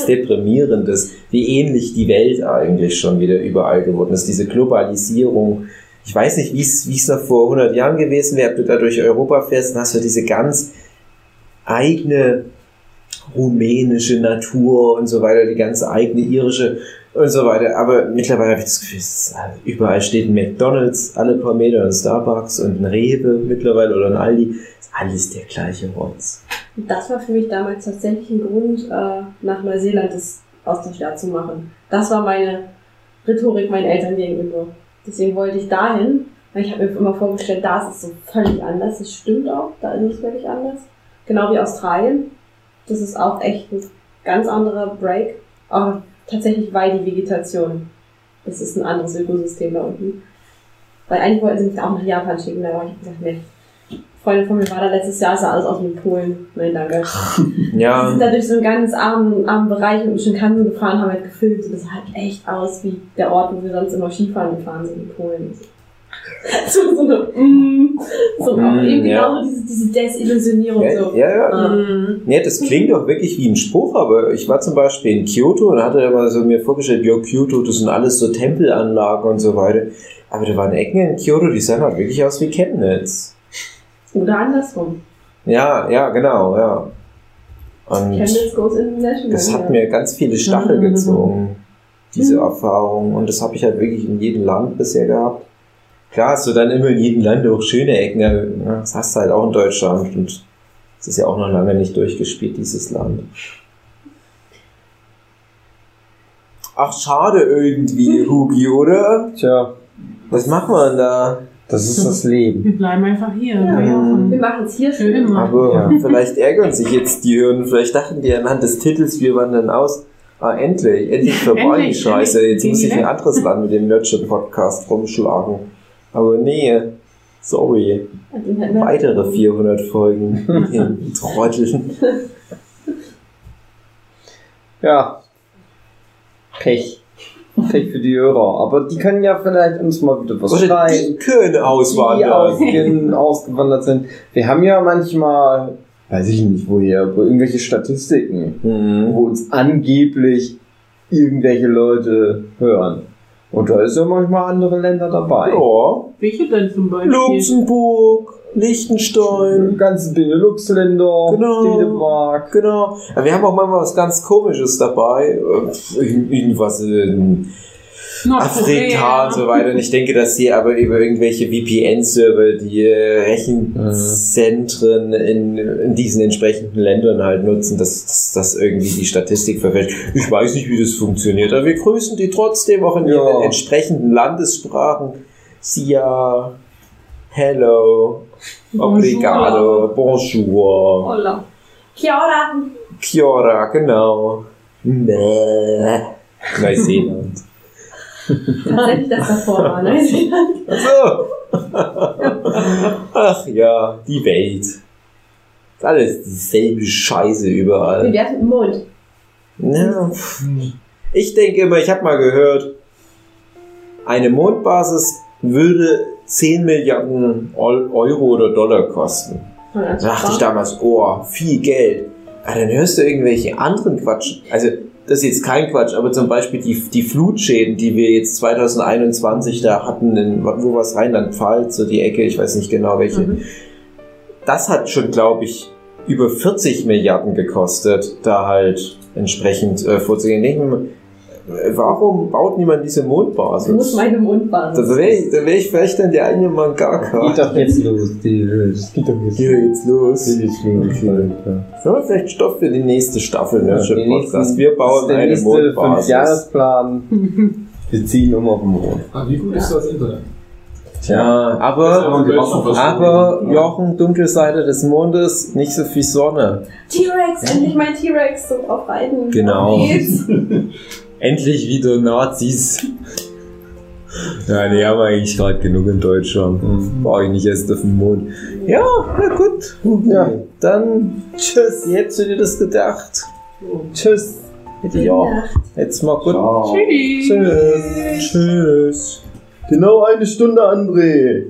Deprimierendes, wie ähnlich die Welt eigentlich schon wieder überall geworden ist. Diese Globalisierung. Ich weiß nicht, wie es noch vor 100 Jahren gewesen wäre, ob du da durch Europa fährst, dann hast du diese ganz eigene rumänische Natur und so weiter, die ganze eigene irische und so weiter. Aber mittlerweile habe ich das Gefühl, überall steht ein McDonalds, alle paar Meter ein Starbucks und ein Rewe mittlerweile oder ein Aldi. Ist alles der gleiche Rotz. Das war für mich damals tatsächlich ein Grund, äh, nach Neuseeland das Austauschjahr zu machen. Das war meine Rhetorik meinen Eltern gegenüber. Deswegen wollte ich dahin, weil ich habe mir immer vorgestellt, da ist es so völlig anders. Das stimmt auch, da ist es völlig anders. Genau wie Australien. Das ist auch echt ein ganz anderer Break. Aber tatsächlich weil die Vegetation. Das ist ein anderes Ökosystem da unten. Weil eigentlich wollten sie mich auch nach Japan schicken, da habe ich gesagt, nee. Freundin von mir war da letztes Jahr, sah alles aus wie Polen. Nein, danke. Wir (laughs) Ja, sind da durch so einen ganz armen, armen Bereich mit Shinkansen gefahren, haben halt gefilmt und das sah halt echt aus wie der Ort, wo wir sonst immer Skifahren gefahren sind in Polen. (laughs) So, so eine, mm, so Mm, eben ja. genau diese, diese Desillusionierung ja, so. ja, ja. Mm. Ja, das klingt doch wirklich wie ein Spruch, aber ich war zum Beispiel in Kyoto und hatte immer so mir vorgestellt, ja, Kyoto, das sind alles so Tempelanlagen und so weiter. Aber da waren Ecken in Kyoto, die sahen halt wirklich aus wie Chemnitz. Oder andersrum. Ja, ja, genau, ja. Und Chemnitz goes international. das hat ja. mir ganz viele Stachel gezogen, diese Erfahrung. Und das habe ich halt wirklich in jedem Land bisher gehabt. Klar hast du dann immer in jedem Land auch schöne Ecken, das hast du halt auch in Deutschland. Und es ist ja auch noch lange nicht durchgespielt, dieses Land. Ach, schade irgendwie, Hugi, oder? Tja, Was wir denn da? Das ist das Leben. Wir bleiben einfach hier. Ja, Mhm. wir machen es hier Für schön. immer. Aber Ja. (laughs) vielleicht ärgern sich jetzt die Hörer. Vielleicht dachten die anhand des Titels, wir wandern aus. Ah, endlich, endlich vorbei die Scheiße. Jetzt muss ich ein anderes (laughs) Land mit dem Nerdship-Podcast rumschlagen. Aber nee, sorry. Weitere 400 Folgen in (laughs) Trotteln. Ja. Pech. Pech für die Hörer. Aber die können ja vielleicht uns mal wieder was Oder die schreiben. können Die auswandern. ausgen, ausgewandert sind. Wir haben ja manchmal, weiß ich nicht woher, irgendwelche Statistiken, Mhm. wo uns angeblich irgendwelche Leute hören. Und da ist ja manchmal andere Länder dabei. Ja, Welche denn zum Beispiel? Luxemburg, Die Liechtenstein. ganzen Benelux-Länder, Genau. Dänemark. Genau. Aber wir haben auch manchmal was ganz Komisches dabei. Äh, Irgendwas in Afrika und so weiter. Und ich denke, dass sie aber über irgendwelche VPN-Server die äh, Rechenzentren in, in diesen entsprechenden Ländern halt nutzen, dass, dass, dass irgendwie die Statistik verfälscht. Ich weiß nicht, wie das funktioniert, aber wir grüßen die trotzdem auch in Ja. ihren entsprechenden Landessprachen. Sia, hello, obrigado, bonjour, Holla. Kia ora. kia ora, genau. Neuseeland. Tatsächlich das davor war, ne? Neuseeland. So. Ach ja, die Welt. Ist alles dieselbe Scheiße Wie überall. wär's mit dem Mond? Ja. Ich denke immer, ich habe mal gehört, eine Mondbasis würde 10 Milliarden Eu- Euro oder Dollar kosten. Da dachte ich damals, oh, viel Geld. Aber dann hörst du irgendwelche anderen Quatsch. Also, das ist jetzt kein Quatsch, aber zum Beispiel die, die Flutschäden, die wir jetzt 2021 da hatten, in, wo war es Rheinland-Pfalz, so die Ecke, ich weiß nicht genau welche. Mhm. Das hat schon, glaube ich, über 40 Milliarden gekostet, da halt entsprechend äh, vorzugehen. Warum baut niemand diese Wo ist Mondbasis? meine Mondbasis? Da wäre ich, da wär ich vielleicht dann der eigene Mangaka. Geht doch jetzt los. Die, das geht doch jetzt Geht jetzt los. Geht jetzt los. Leute. Ja, vielleicht Stoff für die nächste Staffel Ja, Nerdship Podcast. nächsten- Wir Das bauen ist der eine nächste Mondbasis. Fünfjahresplan. (laughs) Wir ziehen um auf den Mond. Ah, wie gut ist das Internet? Ja, aber, aber Jochen, dunkle Seite des Mondes, nicht so viel Sonne. T-Rex, endlich mein T-Rex zum auf reiten. Genau. (laughs) Endlich wieder Nazis. Ja, die haben eigentlich gerade genug in Deutschland. Brauche ich nicht erst auf den Mond. Ja, na gut. Ja. Dann tschüss. Wie hättest du dir das gedacht? Tschüss. Hätte ich auch. Jetzt mal gut. Ciao. Tschüss. Tschüss. Genau eine Stunde, André.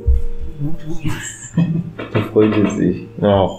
Da freut er sich. Ach,